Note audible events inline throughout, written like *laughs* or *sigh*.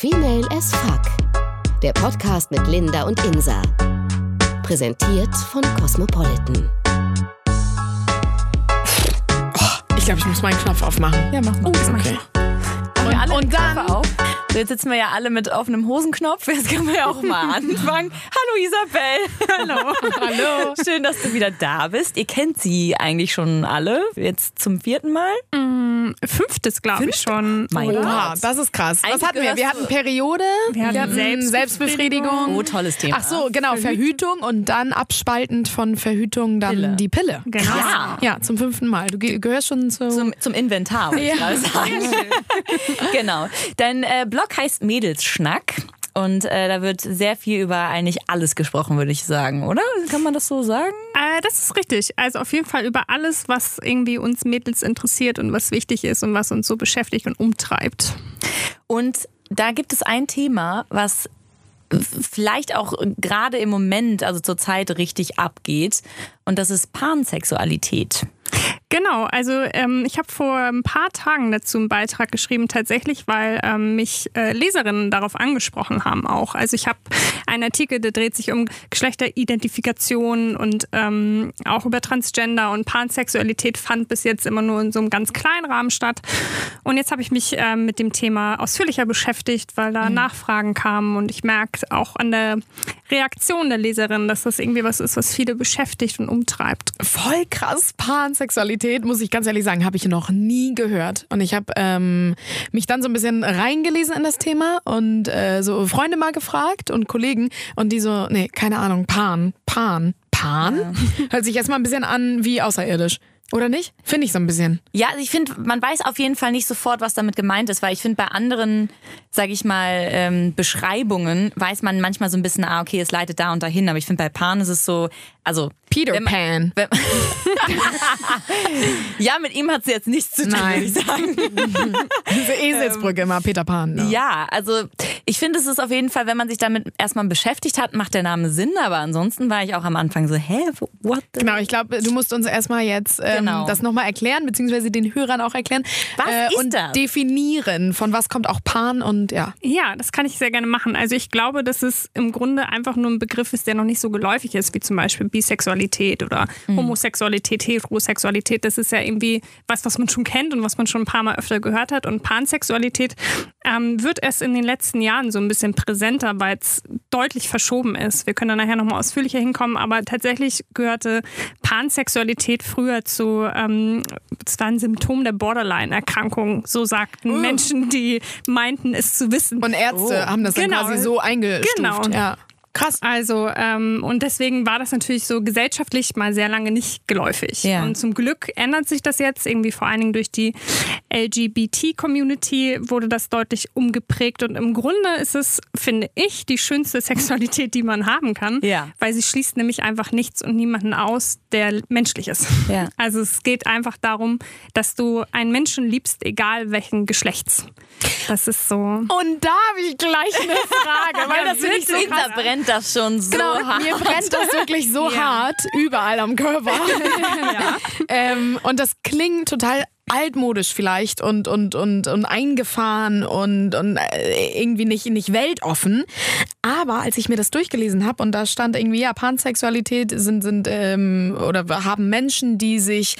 Female as Fuck. Der Podcast mit Linda und Insa. Präsentiert von Cosmopolitan. Ich glaube, ich muss meinen Knopf aufmachen. Ja, mach mal. Oh, okay. Und, Und- und dann- auf. So, jetzt sitzen wir ja alle mit offenem Hosenknopf. Jetzt können wir ja auch mal *laughs* anfangen. Hallo Isabel. Hallo. Hallo. Schön, dass du wieder da bist. Ihr kennt sie eigentlich schon alle. Jetzt zum vierten Mal. Fünftes, glaube ich schon. Mein? Oha, Gott. das ist krass. Was hatten wir? Wir hatten Periode, Wir hatten Selbstbefriedigung. Selbstbefriedigung. Oh, tolles Thema. Ach so, genau, Verhütung und dann abspaltend von Verhütung dann Pille. die Pille. Genau. Ja. Ja, zum fünften Mal. Du ge- gehörst schon zu. Zum, zum Inventar, wollte ich Ja. gerade sagen. *laughs* genau. Dein äh, Blog heißt Mädelsschnack. Und äh, da wird sehr viel über eigentlich alles gesprochen, würde ich sagen, oder? Kann man das so sagen? Äh, das ist richtig. Also auf jeden Fall über alles, was irgendwie uns Mädels interessiert und was wichtig ist und was uns so beschäftigt und umtreibt. Und da gibt es ein Thema, was vielleicht auch gerade im Moment, also zur Zeit, richtig abgeht. Und das ist Pansexualität. Genau, also ähm, ich habe vor ein paar Tagen dazu einen Beitrag geschrieben, tatsächlich, weil ähm, mich äh, Leserinnen darauf angesprochen haben auch. Also ich habe einen Artikel, der dreht sich um Geschlechteridentifikation und ähm, auch über Transgender und Pansexualität fand bis jetzt immer nur in so einem ganz kleinen Rahmen statt. Und jetzt habe ich mich ähm, mit dem Thema ausführlicher beschäftigt, weil da Nachfragen kamen und ich merke auch an der Reaktion der Leserinnen, dass das irgendwie was ist, was viele beschäftigt und umtreibt. Voll krass. Pansexualität, muss ich ganz ehrlich sagen, habe ich noch nie gehört. Und ich habe ähm, mich dann so ein bisschen reingelesen in das Thema und äh, so Freunde mal gefragt und Kollegen und die so, nee, keine Ahnung, Pan, Pan, Pan? *laughs* Hört sich erstmal ein bisschen an wie außerirdisch. Oder nicht? Finde ich so ein bisschen. Ja, also ich finde, man weiß auf jeden Fall nicht sofort, was damit gemeint ist, weil ich finde, bei anderen, sage ich mal, ähm, Beschreibungen weiß man manchmal so ein bisschen, ah, okay, es leitet da und dahin. Aber ich finde, bei Pan ist es so, also Peter Wenn man- Pan. Wenn- *laughs* ja, mit ihm hat sie jetzt nichts zu tun, Nein. würde ich sagen. *laughs* Diese Eselsbrücke immer, Peter Pan. Ne? Ja, also ich finde, es ist auf jeden Fall, wenn man sich damit erstmal beschäftigt hat, macht der Name Sinn. Aber ansonsten war ich auch am Anfang so, hä, what? The? Genau, ich glaube, du musst uns erstmal jetzt ähm, Genau. das nochmal erklären, beziehungsweise den Hörern auch erklären. Äh, Was ist und das? definieren, von was kommt auch Pan und ja. Ja, das kann ich sehr gerne machen. Also ich glaube, dass es im Grunde einfach nur ein Begriff ist, der noch nicht so geläufig ist, wie zum Beispiel Bisexualität oder Homosexualität, Heterosexualität. Das ist ja irgendwie was, was man schon kennt und was man schon ein paar Mal öfter gehört hat. Und Pansexualität ähm, wird erst in den letzten Jahren so ein bisschen präsenter, weil es deutlich verschoben ist. Wir können da nachher nochmal ausführlicher hinkommen, aber tatsächlich gehörte Pansexualität früher zu, ähm, es war ein Symptom der Borderline-Erkrankung, so sagten Menschen, die meinten, es zu wissen. Und Ärzte haben das dann Genau. quasi so eingestuft. Genau. Ja. Krass. Also, ähm, und deswegen war das natürlich so gesellschaftlich mal sehr lange nicht geläufig. Ja. Und zum Glück ändert sich das jetzt, irgendwie vor allen Dingen durch die LGBT-Community wurde das deutlich umgeprägt. Und im Grunde ist es, finde ich, die schönste Sexualität, die man haben kann. Ja. Weil sie schließt nämlich einfach nichts und niemanden aus, der menschlich ist. Ja. Also es geht einfach darum, dass du einen Menschen liebst, egal welchen Geschlechts. Das ist so. Und da habe ich gleich eine Frage, weil das finde ich so krass. brennt das schon so Genau, hart. mir brennt das wirklich so *laughs* Ja. hart, überall am Körper. *laughs* ähm, und das klingt total altmodisch vielleicht und, und, und, und eingefahren und, und äh, irgendwie nicht, nicht weltoffen. Aber als ich mir das durchgelesen habe und da stand irgendwie, ja, Pansexualität sind, sind ähm, oder haben Menschen, die sich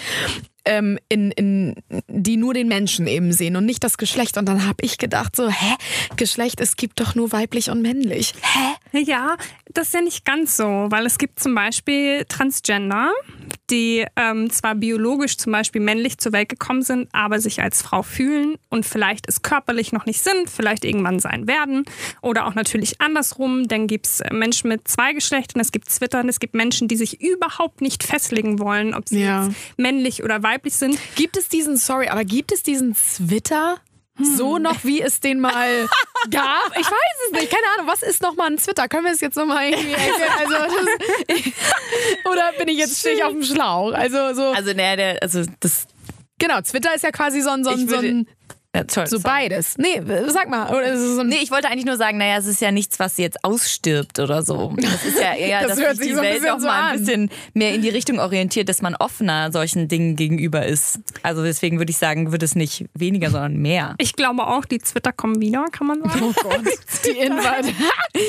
ähm, in, in, die nur den Menschen eben sehen und nicht das Geschlecht. Und dann habe ich gedacht so, hä, Geschlecht, es gibt doch nur weiblich und männlich. Hä? Ja, das ist ja nicht ganz so, weil es gibt zum Beispiel Transgender, die ähm, zwar biologisch zum Beispiel männlich zur Welt gekommen sind, aber sich als Frau fühlen und vielleicht es körperlich noch nicht sind, vielleicht irgendwann sein werden. Oder auch natürlich andersrum, dann gibt es Menschen mit zwei Geschlechtern, es gibt Zwittern, es gibt Menschen, die sich überhaupt nicht festlegen wollen, ob sie Ja. jetzt männlich oder weiblich sind. Gibt es diesen, sorry, aber gibt es diesen So noch, wie es den mal *laughs* gab? Ich weiß es nicht. Keine Ahnung. Was ist nochmal ein Twitter? Können wir es jetzt nochmal irgendwie *laughs* erklären? Also, das, *laughs* oder bin ich jetzt stehe ich auf dem Schlauch? Also, so. Also, naja, der, also das genau, Twitter ist ja quasi so ein, so ein Ja, toll, So sorry. beides. Nee, sag mal. Oder ist es so Nee, ich wollte eigentlich nur sagen, naja, es ist ja nichts, was jetzt ausstirbt oder so. Das ist ja eher, *laughs* Das dass hört sich die so ein Welt bisschen noch so mal ein bisschen mehr in die Richtung orientiert, dass man offener solchen Dingen gegenüber ist. Also deswegen würde ich sagen, wird es nicht weniger, sondern mehr. Ich glaube auch, die Twitter kommen wieder, kann man sagen. Oh Gott. *laughs* Die, Inva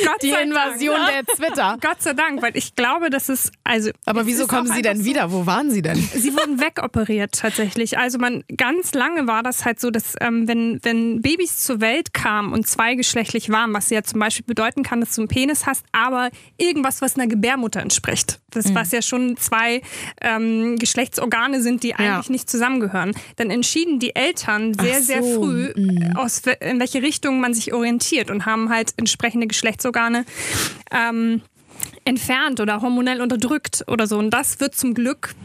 Gott *laughs* die Invasion Dank. der Twitter. Gott sei Dank, weil ich glaube, dass es also. Aber es wieso kommen auch sie denn wieder? Wo waren sie denn? Sie wurden wegoperiert tatsächlich. Also man ganz lange war das halt so, dass ähm, wenn, wenn Babys zur Welt kamen und zweigeschlechtlich waren, was ja zum Beispiel bedeuten kann, dass du einen Penis hast, aber irgendwas, was einer Gebärmutter entspricht. Das, was ja schon zwei ähm, Geschlechtsorgane sind, die eigentlich nicht zusammengehören. Dann entschieden die Eltern sehr, Ach sehr so, früh, äh, aus we- in welche Richtung man sich orientiert und haben halt entsprechende Geschlechtsorgane ähm, entfernt oder hormonell unterdrückt oder so. Und das wird zum Glück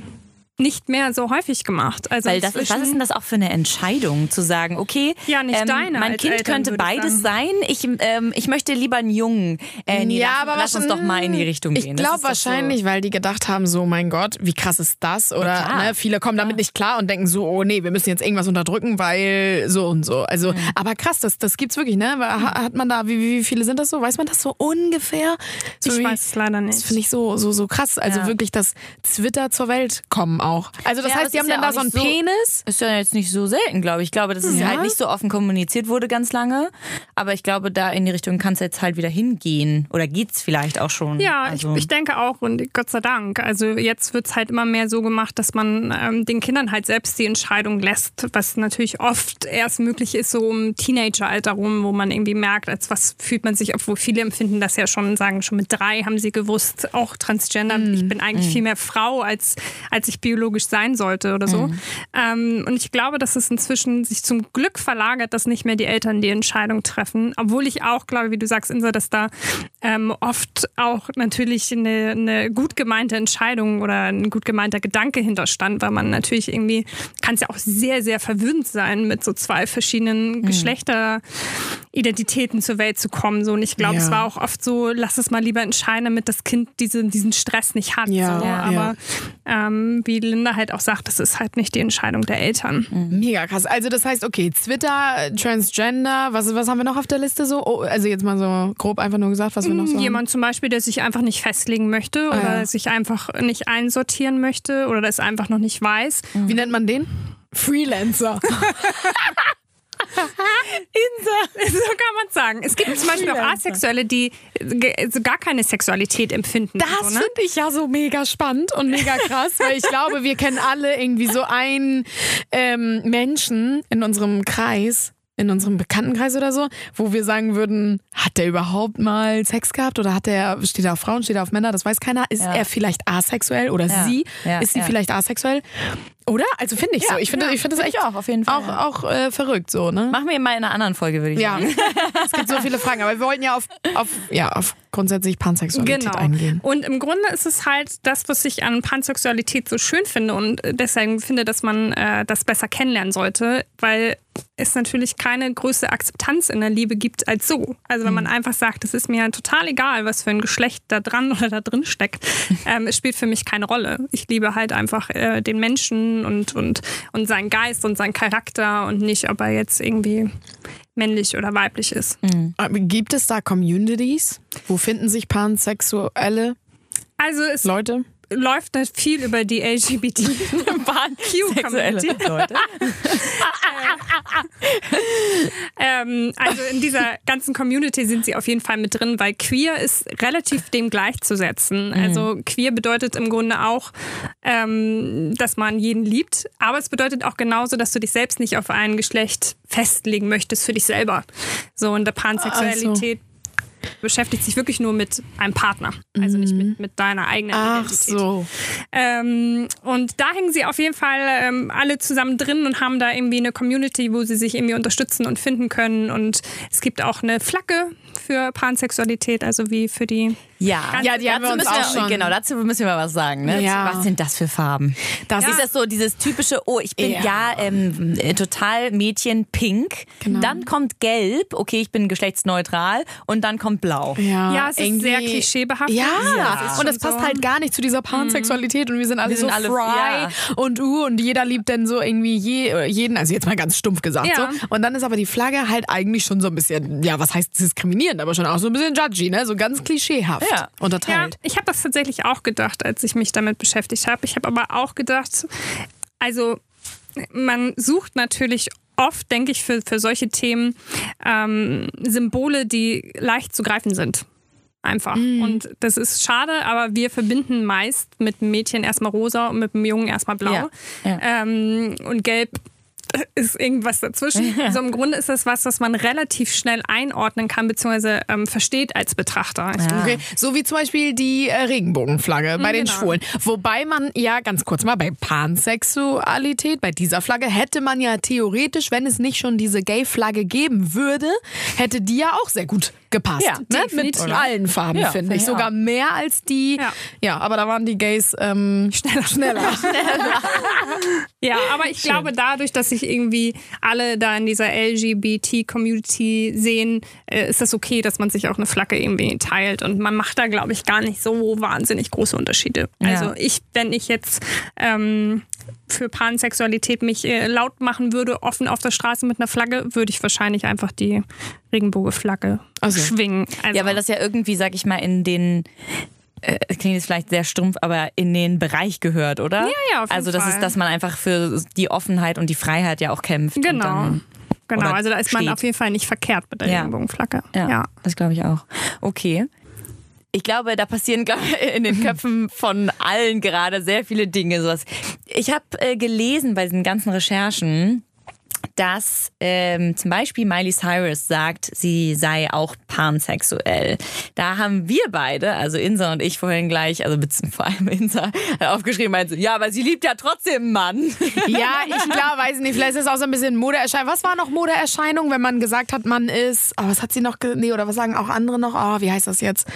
nicht mehr so häufig gemacht. Also Weil das ist, was ist denn das auch für eine Entscheidung, zu sagen, okay, Ja, nicht ähm, deine mein Kind Eltern, könnte ich beides sein. Ich, ähm, ich möchte lieber einen Jungen. Äh, nee, lass, lass uns doch mal in die Richtung ich gehen. Das glaube doch so- wahrscheinlich, weil die gedacht haben, so mein Gott, wie krass ist das? Oder klar. ne, viele kommen damit nicht klar und denken so, oh nee, wir müssen jetzt irgendwas unterdrücken, weil so und so. Also, Mhm. aber krass, das, das gibt's wirklich, ne? Ha- Hat man da, wie, wie viele sind das so? Weiß man das so ungefähr? So Ich wie- weiß es leider nicht. Das finde ich so, so, so krass. Also Ja. wirklich, dass Twitter zur Welt kommen auch. Also das Ja, heißt, die es haben ist dann ja da so einen so- Penis. Ist ja jetzt nicht so selten, glaube ich. Ich glaube, dass es Ja? halt nicht so offen kommuniziert wurde ganz lange. Aber ich glaube, da in die Richtung kann es jetzt halt wieder hingehen. Oder geht's vielleicht auch schon. Ja, also, ich, ich denke auch und Gott sei Dank. Also jetzt wird es halt immer mehr so gemacht, dass man ähm, den Kindern halt selbst die Entscheidung lässt, was natürlich oft erst möglich ist, so im Teenageralter rum, wo man irgendwie merkt, als was fühlt man sich, obwohl viele empfinden das ja schon, sagen schon mit drei haben sie gewusst, auch Transgender, ich bin eigentlich viel mehr Frau, als, als ich biologisch sein sollte oder so. Ähm, und ich glaube, dass es inzwischen sich zum Glück verlagert, dass nicht mehr die Eltern die Entscheidung treffen. Obwohl ich auch glaube, wie du sagst, Insa, dass da ähm, oft auch natürlich eine, eine gut gemeinte Entscheidung oder ein gut gemeinter Gedanke hinterstand, weil man natürlich irgendwie kann es ja auch sehr, sehr verwöhnt sein, mit so zwei verschiedenen Geschlechteridentitäten zur Welt zu kommen. So. Und ich glaube, Ja. es war auch oft so, lass es mal lieber entscheiden, damit das Kind diese, diesen Stress nicht hat. Ja, so. ja. Aber ähm, wie Linda halt auch sagt, das ist halt nicht die Entscheidung der Eltern. Mega krass. Also das heißt, okay, Twitter, Transgender, was, was haben wir noch auf der Liste so? Oh, also jetzt mal so grob einfach nur gesagt, was wir noch so haben. Jemand zum Beispiel, der sich einfach nicht festlegen möchte oder Ah, ja. sich einfach nicht einsortieren möchte oder das einfach noch nicht weiß. Wie nennt man den? Freelancer. *laughs* *laughs* so kann man sagen. Es gibt zum Beispiel auch Asexuelle, die gar keine Sexualität empfinden. Das so, ne? finde ich ja so mega spannend und mega krass, weil ich glaube, wir kennen alle irgendwie so einen ähm, Menschen in unserem Kreis, in unserem Bekanntenkreis oder so, wo wir sagen würden, hat der überhaupt mal Sex gehabt oder hat der, steht er auf Frauen, steht er auf Männer, das weiß keiner. Ist Ja. er vielleicht asexuell oder Ja. sie? Ja, Ist sie vielleicht asexuell? Oder? Also finde ich so. Ich finde, ich finde das echt auch, auf jeden Fall. auch, auch äh, verrückt so, ne? Machen wir mal in einer anderen Folge, würde ich Ja, sagen. es gibt so viele Fragen, aber wir wollten ja auf, auf, ja, auf grundsätzlich Pansexualität Genau. eingehen. Und im Grunde ist es halt das, was ich an Pansexualität so schön finde und deswegen finde, dass man äh, das besser kennenlernen sollte, weil es natürlich keine größere Akzeptanz in der Liebe gibt als so. Also wenn man einfach sagt, es ist mir total egal, was für ein Geschlecht da dran *laughs* oder da drin steckt, ähm, es spielt für mich keine Rolle. Ich liebe halt einfach äh, den Menschen und, und, und seinen Geist und seinen Charakter und nicht, ob er jetzt irgendwie männlich oder weiblich ist. Aber Gibt es da Communities? Wo finden sich pansexuelle Also es Leute? Läuft da viel über die LGBTQ-Community. Leute. *laughs* Ähm, also in dieser ganzen Community sind sie auf jeden Fall mit drin, weil queer ist relativ dem gleichzusetzen. Also queer bedeutet im Grunde auch, ähm, dass man jeden liebt, aber es bedeutet auch genauso, dass du dich selbst nicht auf ein Geschlecht festlegen möchtest für dich selber. So in der Pansexualität beschäftigt sich wirklich nur mit einem Partner, also nicht mit, mit deiner eigenen Ach Identität. so. Ähm, und da hängen sie auf jeden Fall ähm, alle zusammen drin und haben da irgendwie eine Community, wo sie sich irgendwie unterstützen und finden können. Und es gibt auch eine Flagge für Pansexualität, also wie für die Ja, Ja, die haben wir dazu uns müssen auch schon- Genau, dazu müssen wir mal was sagen. Ne? Ja. Was sind das für Farben? Das ist das so dieses typische, oh, ich bin ja, Ja. ähm, äh, total Mädchen pink. Genau. Dann kommt gelb, okay, ich bin geschlechtsneutral. Und dann kommt blau. Ja, Ja, es ist sehr klischeebehaftet. Ja, Ja, das und das passt so. halt gar nicht zu dieser Pansexualität und wir sind alle Wir sind so alle- fry ja. und uh und jeder liebt dann so irgendwie je, jeden, also jetzt mal ganz stumpf gesagt Ja. so. Und dann ist aber die Flagge halt eigentlich schon so ein bisschen, ja, was heißt diskriminierend, aber schon auch so ein bisschen judgy, ne, so ganz klischeehaft Ja. Ja, unterteilt. ich habe das tatsächlich auch gedacht, als ich mich damit beschäftigt habe. Ich habe aber auch gedacht, also man sucht natürlich oft, denke ich, für, für solche Themen ähm, Symbole, die leicht zu greifen sind. Einfach. Und das ist schade, aber wir verbinden meist mit dem Mädchen erstmal rosa und mit dem Jungen erstmal blau. Ja, ja. Ähm, und gelb *laughs* ist irgendwas dazwischen. Also im Grunde ist das was, was man relativ schnell einordnen kann, beziehungsweise ähm, versteht als Betrachter. Ja. Okay, so wie zum Beispiel die äh, Regenbogenflagge bei den genau. Schwulen. Wobei man ja ganz kurz mal bei Pansexualität, bei dieser Flagge, hätte man ja theoretisch, wenn es nicht schon diese Gay-Flagge geben würde, hätte die ja auch sehr gut gepasst. Ja, ne? Mit definitiv. allen Farben, Ja, finde ich. Sogar mehr als die. Ja. Ja. aber da waren die Gays ähm, schneller. schneller. *laughs* Ja, aber ich glaube, dadurch, dass sich irgendwie alle da in dieser LGBT-Community sehen, äh, ist das okay, dass man sich auch eine Flagge irgendwie teilt. Und man macht da, glaube ich, gar nicht so wahnsinnig große Unterschiede. Also ich, wenn ich jetzt ähm, für Pansexualität mich äh, laut machen würde, offen auf der Straße mit einer Flagge, würde ich wahrscheinlich einfach die Regenbogenflagge Ach so. schwingen. Also, Ja, weil das ja irgendwie, sag ich mal, in den äh, klingt jetzt vielleicht sehr stumpf, aber in den Bereich gehört, oder? Ja, ja, auf jeden Also das Fall. ist, dass man einfach für die Offenheit und die Freiheit ja auch kämpft. Genau. Dann, Genau, also da ist man steht. auf jeden Fall nicht verkehrt mit der Ja. Regenbogenflagge. ja, ja. das glaube ich auch. Okay. Ich glaube, da passieren *laughs* in den Köpfen von allen gerade sehr viele Dinge. Sowas. Ich habe äh, gelesen bei diesen ganzen Recherchen, dass ähm, zum Beispiel Miley Cyrus sagt, sie sei auch pansexuell. Da haben wir beide, also Insa und ich vorhin gleich, also *laughs* vor allem Insa, aufgeschrieben, meinte, ja, aber sie liebt ja trotzdem einen Mann. *laughs* ja, ich klar, weiß nicht. Vielleicht ist es auch so ein bisschen Modeerscheinung. Was war noch Modeerscheinung, wenn man gesagt hat, man ist. Oh, was hat sie noch. Nee, oder was sagen auch andere noch? Oh, wie heißt das jetzt?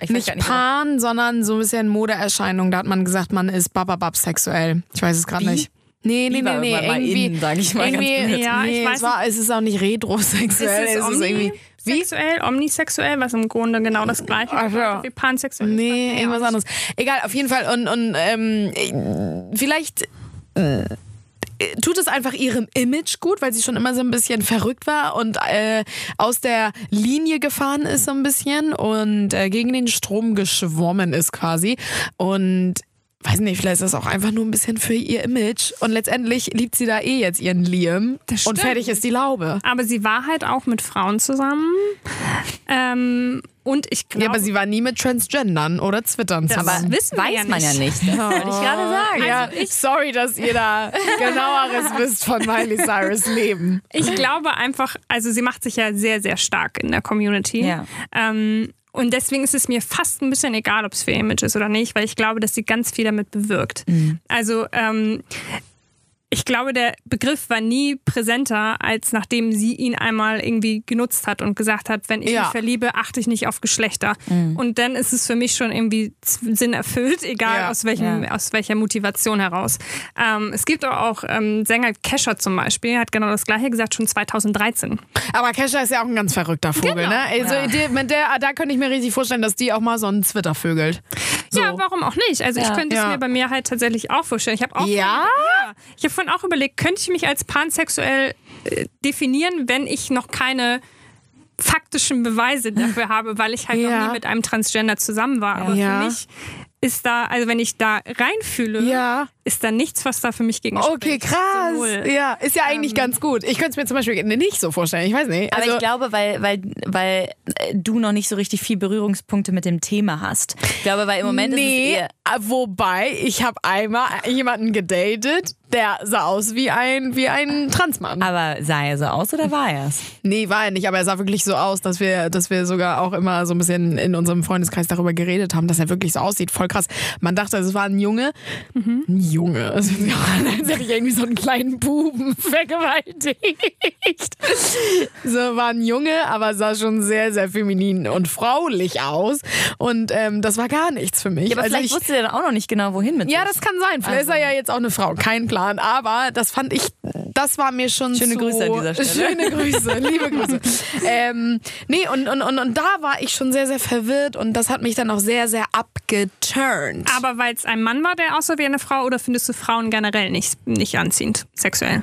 Ich nicht nicht, Pan, sondern so ein bisschen Modeerscheinung. Da hat man gesagt, man ist bababab sexuell. Ich weiß es gerade nicht. Nee, nee, Wie nee, nee. mal- mal Irgendwie, innen, sag ich mal irgendwie. Ja, ich nee, weiß es, war, es ist auch nicht retrosexuell. Ist es es ist irgendwie. Wie? Sexuell, omnisexuell, was im Grunde genau das gleiche Ach so. bedeutet wie pansexuell. Nee, irgendwas anderes. Egal, auf jeden Fall. Und, und ähm, vielleicht äh, tut es einfach ihrem Image gut, weil sie schon immer so ein bisschen verrückt war und äh, aus der Linie gefahren ist so ein bisschen und äh, gegen den Strom geschwommen ist quasi. Und weiß nicht, vielleicht ist das auch einfach nur ein bisschen für ihr Image. Und letztendlich liebt sie da eh jetzt ihren Liam. Das Und fertig ist die Laube. Aber sie war halt auch mit Frauen zusammen. Ähm, und ich glaube. Ja, aber sie war nie mit Transgendern oder Twittern Das zusammen. Aber wissen wir weiß ja man ja nicht. nicht. Das wollte ich gerade sagen. Ja, Also ich- sorry, dass ihr da *laughs* genaueres wisst von Miley Cyrus Leben. Ich glaube einfach, also sie macht sich ja sehr, sehr stark in der Community. Ja. Ähm, und deswegen ist es mir fast ein bisschen egal, ob es für Image ist oder nicht, weil ich glaube, dass sie ganz viel damit bewirkt. Also ähm, ich glaube, der Begriff war nie präsenter, als nachdem sie ihn einmal irgendwie genutzt hat und gesagt hat, wenn ich Ja. mich verliebe, achte ich nicht auf Geschlechter. Und dann ist es für mich schon irgendwie Sinn erfüllt, egal Ja. aus, welchem, Ja. aus welcher Motivation heraus. Ähm, es gibt auch ähm, Sänger Kesha zum Beispiel, hat genau das gleiche gesagt, schon 2013. Aber Kesha ist ja auch ein ganz verrückter Vogel, Genau. ne? Also Ja. die, mit der, da könnte ich mir richtig vorstellen, dass die auch mal so einen Twitter vögelt. So. Ja, warum auch nicht? Also ich Ja. könnte es mir bei mir halt tatsächlich auch vorstellen. Ich habe auch Ja? ja, ich habe vorhin auch überlegt, könnte ich mich als pansexuell äh, definieren, wenn ich noch keine faktischen Beweise dafür *laughs* habe, weil ich halt noch nie mit einem Transgender zusammen war. Aber für mich ist da, also wenn ich da reinfühle, Ja. ist da nichts, was da für mich gegen Okay, krass. Sowohl- Ja, ist ja eigentlich ganz gut. Ich könnte es mir zum Beispiel nicht so vorstellen. Ich weiß nicht. Aber Also, ich glaube, weil, weil, weil äh, du noch nicht so richtig viel Berührungspunkte mit dem Thema hast. Ich glaube, weil im Moment nee, ist es eher. äh, wobei ich habe einmal jemanden gedatet, Der sah aus wie ein, wie ein Transmann. Aber sah er so aus oder war er es? Nee, war er nicht, aber er sah wirklich so aus, dass wir, dass wir sogar auch immer so ein bisschen in unserem Freundeskreis darüber geredet haben, dass er wirklich so aussieht. Voll krass. Man dachte, es war ein Junge. Ein Junge. *laughs* Also, als hätte ich irgendwie so einen kleinen Buben *laughs* vergewaltigt. So war ein Junge, aber sah schon sehr, sehr feminin und fraulich aus. Und ähm, das war gar nichts für mich. Ja, aber Also vielleicht ich, wusste er dann auch noch nicht genau, wohin mit ja, sich. das kann sein. Vielleicht ist er ja jetzt auch eine Frau. Kein Plan. Aber das fand ich, das war mir schon Schöne zu, Grüße an dieser Stelle. Schöne Grüße, liebe Grüße. *laughs* ähm, nee, und, und, und, und da war ich schon sehr, sehr verwirrt und das hat mich dann auch sehr, sehr abgeturnt. Aber weil es ein Mann war, der aussah wie eine Frau, oder findest du Frauen generell nicht, nicht anziehend, sexuell?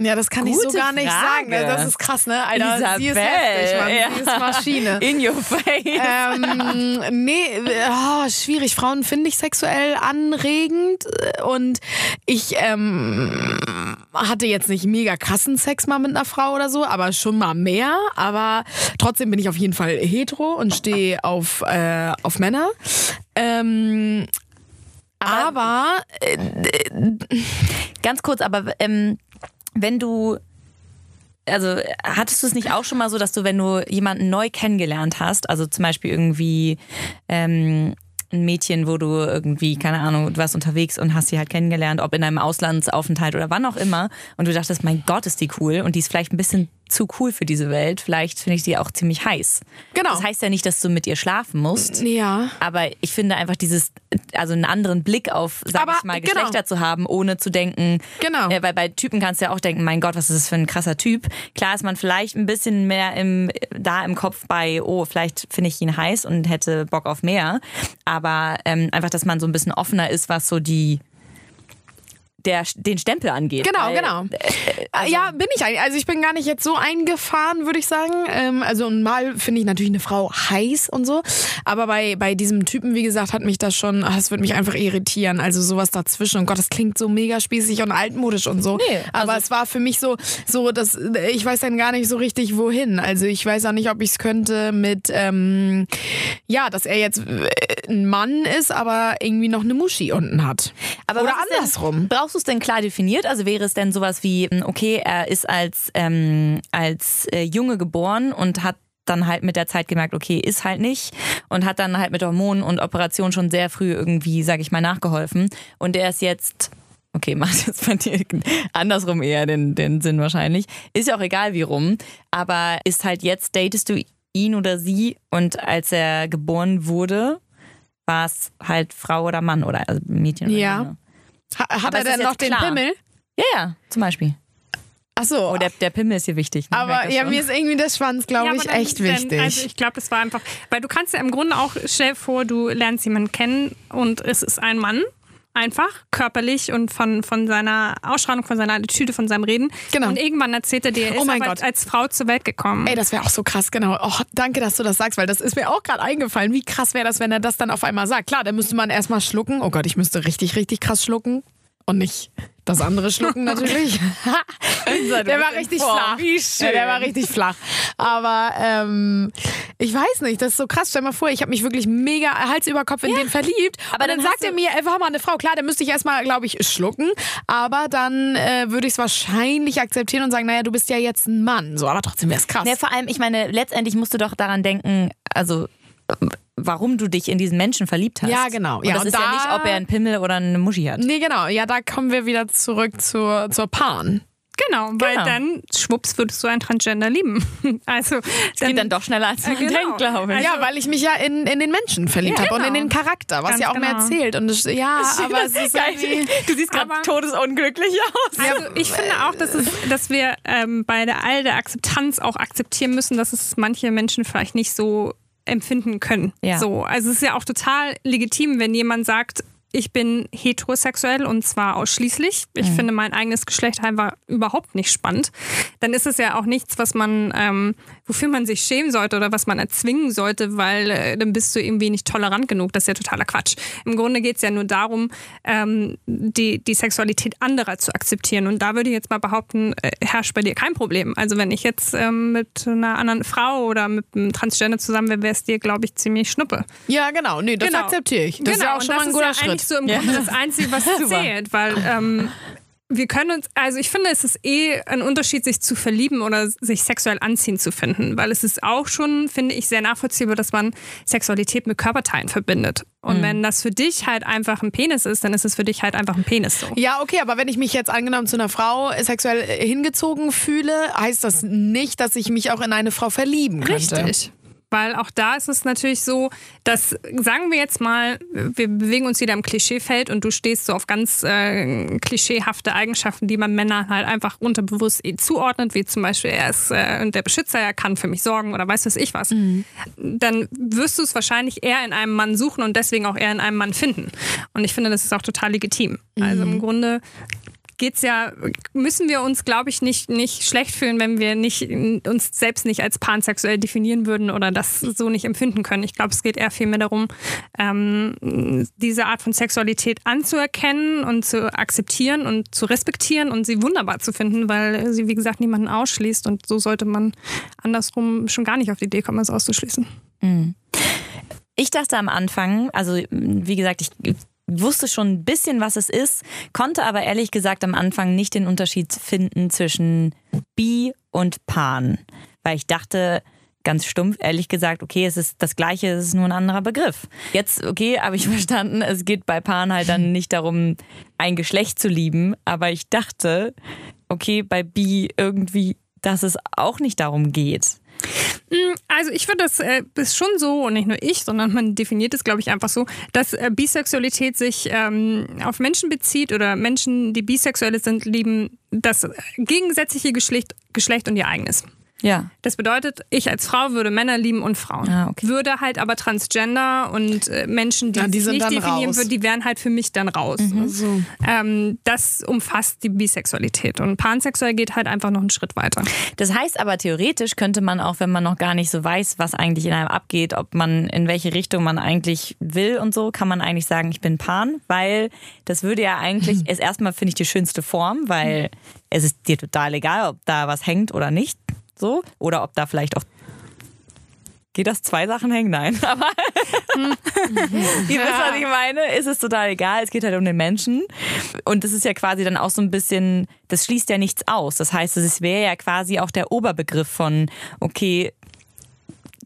Ja, das kann ich so Gute gar nicht Frage. sagen. Das ist krass, ne? Alter, sie ist Isabel, heftig, Mann. ja. Sie ist Maschine. *laughs* In your face. ähm, nee, oh, schwierig. Frauen finde ich sexuell anregend und ich ähm, hatte jetzt nicht mega krassen Sex mal mit einer Frau oder so, aber schon mal mehr. Aber trotzdem bin ich auf jeden Fall hetero und stehe auf, äh, auf Männer. Ähm, aber, äh, Ganz kurz, aber ähm, wenn du also hattest du es nicht auch schon mal so, dass du, wenn du jemanden neu kennengelernt hast, also zum Beispiel irgendwie ähm, ein Mädchen, wo du irgendwie, keine Ahnung, du warst unterwegs und hast sie halt kennengelernt, ob in einem Auslandsaufenthalt oder wann auch immer, und du dachtest, mein Gott, ist die cool und die ist vielleicht ein bisschen zu cool für diese Welt, vielleicht finde ich die auch ziemlich heiß. Genau. Das heißt ja nicht, dass du mit ihr schlafen musst. ja. Aber ich finde einfach dieses, also einen anderen Blick auf, sag Aber, ich mal, genau. Geschlechter zu haben, ohne zu denken. Genau. Äh, weil bei Typen kannst du ja auch denken, mein Gott, was ist das für ein krasser Typ. Klar ist man vielleicht ein bisschen mehr im, da im Kopf bei, oh, vielleicht finde ich ihn heiß und hätte Bock auf mehr. Aber ähm, einfach, dass man so ein bisschen offener ist, was so die der, den Stempel angeht. Genau, Weil, genau. also- ja, bin ich eigentlich. Also ich bin gar nicht jetzt so eingefahren, würde ich sagen. Ähm, also mal finde ich natürlich eine Frau heiß und so. Aber bei, bei diesem Typen, wie gesagt, hat mich das schon, ah, das würde mich einfach irritieren. Also sowas dazwischen. Und Gott, das klingt so mega spießig und altmodisch und so. Nee, Aber also- es war für mich so, so dass ich weiß dann gar nicht so richtig, wohin. Also ich weiß auch nicht, ob ich es könnte mit, ähm, ja, dass er jetzt äh, ein Mann ist, aber irgendwie noch eine Muschi unten hat. Aber Oder andersrum. Denn, brauchst du es denn klar definiert? Also wäre es denn sowas wie, okay, er ist als, ähm, als äh, Junge geboren und hat dann halt mit der Zeit gemerkt, okay, ist halt nicht und hat dann halt mit Hormonen und Operationen schon sehr früh irgendwie, sag ich mal, nachgeholfen und er ist jetzt Okay, *laughs* macht jetzt bei dir andersrum eher den, den Sinn wahrscheinlich. Ist ja auch egal wie rum, aber ist halt jetzt, datest du ihn oder sie und als er geboren wurde, war es halt Frau oder Mann oder also Mädchen oder Ja. Junge. Ha, hat Aber er denn noch den klar. Pimmel? Ja, ja, zum Beispiel. Ach so. Oh, der, der Pimmel ist hier wichtig. ne? Aber ja, schon. mir ist irgendwie der Schwanz, glaube Ja, ich, dann- echt dann- wichtig. Also ich glaube, das war einfach, weil du kannst ja im Grunde auch, stell vor, du lernst jemanden kennen und es ist ein Mann, einfach, körperlich und von, von seiner Ausstrahlung, von seiner Attitüde, von seinem Reden. Genau. Und irgendwann erzählt er dir, er Oh ist Gott. als Frau zur Welt gekommen. Ey, das wäre auch so krass, genau. Oh, danke, dass du das sagst, weil das ist mir auch gerade eingefallen. Wie krass wäre das, wenn er das dann auf einmal sagt? Klar, dann müsste man erstmal schlucken. Oh Gott, ich müsste richtig, richtig krass schlucken. Und nicht das andere schlucken natürlich. *laughs* *laughs* der war richtig flach. Ja, der war richtig flach. Aber ähm, ich weiß nicht, das ist so krass. Stell mal vor, ich habe mich wirklich mega Hals über Kopf in den verliebt. Aber und dann, dann sagt er mir, er war mal eine Frau. Klar, dann müsste ich erstmal, glaube ich, schlucken. Aber dann äh, würde ich es wahrscheinlich akzeptieren und sagen, naja, du bist ja jetzt ein Mann. So, aber trotzdem wäre es krass. Ja, vor allem, ich meine, letztendlich musst du doch daran denken, also warum du dich in diesen Menschen verliebt hast. Ja, genau. Und Ja, das und ist ja da- nicht, ob er einen Pimmel oder eine Muschi hat. Nee, genau. Ja, da kommen wir wieder zurück zur, zur Pan. Genau, weil Genau. dann, schwupps, würdest du einen Transgender lieben. *laughs* Also, dann, Geht dann doch schneller, als man genau. denkt, glaube ich. ja, weil ich mich ja in, in den Menschen verliebt Ja, habe und in genau. den Charakter, was Ganz ja auch mehr genau. erzählt. Und das, ja, aber es ist irgendwie... Du siehst gerade todesunglücklich aus. Also ich finde auch, dass, es, dass wir ähm, bei der all der Akzeptanz auch akzeptieren müssen, dass es manche Menschen vielleicht nicht so empfinden können. Ja. So, also es ist ja auch total legitim, wenn jemand sagt, ich bin heterosexuell und zwar ausschließlich. Ich Mhm. finde mein eigenes Geschlecht einfach überhaupt nicht spannend. Dann ist es ja auch nichts, was man, ähm, wofür man sich schämen sollte oder was man erzwingen sollte, weil äh, dann bist du irgendwie nicht tolerant genug. Das ist ja totaler Quatsch. Im Grunde geht es ja nur darum, ähm, die, die Sexualität anderer zu akzeptieren. Und da würde ich jetzt mal behaupten, äh, herrscht bei dir kein Problem. Also wenn ich jetzt ähm, mit einer anderen Frau oder mit einem Transgender zusammen wäre, wäre es dir, glaube ich, ziemlich schnuppe. Ja, genau. Nee, das Genau. akzeptiere ich. Das genau, ist ja auch schon das mal ein ist guter ja Schritt. eigentlich so im Grunde das Einzige, was *laughs* zählt, weil ähm, wir können uns, also ich finde, es ist eh ein Unterschied, sich zu verlieben oder sich sexuell anziehen zu finden, weil es ist auch schon, finde ich, sehr nachvollziehbar, dass man Sexualität mit Körperteilen verbindet. Und wenn das für dich halt einfach ein Penis ist, dann ist es für dich halt einfach ein Penis so. Ja, okay, aber wenn ich mich jetzt angenommen zu einer Frau sexuell äh, hingezogen fühle, heißt das nicht, dass ich mich auch in eine Frau verlieben könnte. Richtig. Weil auch da ist es natürlich so, dass, sagen wir jetzt mal, wir bewegen uns wieder im Klischeefeld und du stehst so auf ganz äh, klischeehafte Eigenschaften, die man Männern halt einfach unterbewusst eh zuordnet, wie zum Beispiel, er ist äh, der Beschützer, er kann für mich sorgen oder weiß was ich was. Dann wirst du es wahrscheinlich eher in einem Mann suchen und deswegen auch eher in einem Mann finden. Und ich finde, das ist auch total legitim. Also im Grunde geht's ja, müssen wir uns, glaube ich, nicht, nicht schlecht fühlen, wenn wir nicht, uns selbst nicht als pansexuell definieren würden oder das so nicht empfinden können. Ich glaube, es geht eher vielmehr darum, ähm, diese Art von Sexualität anzuerkennen und zu akzeptieren und zu respektieren und sie wunderbar zu finden, weil sie, wie gesagt, niemanden ausschließt und so sollte man andersrum schon gar nicht auf die Idee kommen, es auszuschließen. Ich dachte am Anfang, also wie gesagt, ich wusste schon ein bisschen, was es ist, konnte aber ehrlich gesagt am Anfang nicht den Unterschied finden zwischen Bi und Pan. Weil ich dachte, ganz stumpf, ehrlich gesagt, okay, es ist das Gleiche, es ist nur ein anderer Begriff. Jetzt, okay, habe ich *laughs* verstanden, es geht bei Pan halt dann nicht darum, ein Geschlecht zu lieben, aber ich dachte, okay, bei Bi irgendwie, dass es auch nicht darum geht. Also ich finde, das äh, ist schon so, und nicht nur ich, sondern man definiert es, glaube ich, einfach so, dass äh, Bisexualität sich ähm, auf Menschen bezieht oder Menschen, die bisexuell sind, lieben das gegensätzliche Geschlecht, Geschlecht und ihr eigenes. Ja. Das bedeutet, ich als Frau würde Männer lieben und Frauen. Ah, okay. Würde halt aber Transgender und äh, Menschen, die, Ja, die sich sind nicht definieren würden, die wären halt für mich dann raus. So. Ähm, das umfasst die Bisexualität. Und pansexuell geht halt einfach noch einen Schritt weiter. Das heißt aber theoretisch könnte man auch, wenn man noch gar nicht so weiß, was eigentlich in einem abgeht, ob man in welche Richtung man eigentlich will und so, kann man eigentlich sagen, ich bin Pan, weil das würde ja eigentlich, *laughs* ist erstmal finde ich die schönste Form, weil es ist dir total egal, ob da was hängt oder nicht, so, oder ob da vielleicht auch Geht das zwei Sachen hängen? Nein. *laughs* Aber *laughs* ihr wisst, was ich meine. Ist es total egal. Es geht halt um den Menschen. Und das ist ja quasi dann auch so ein bisschen, das schließt ja nichts aus. Das heißt, es wäre ja quasi auch der Oberbegriff von, okay,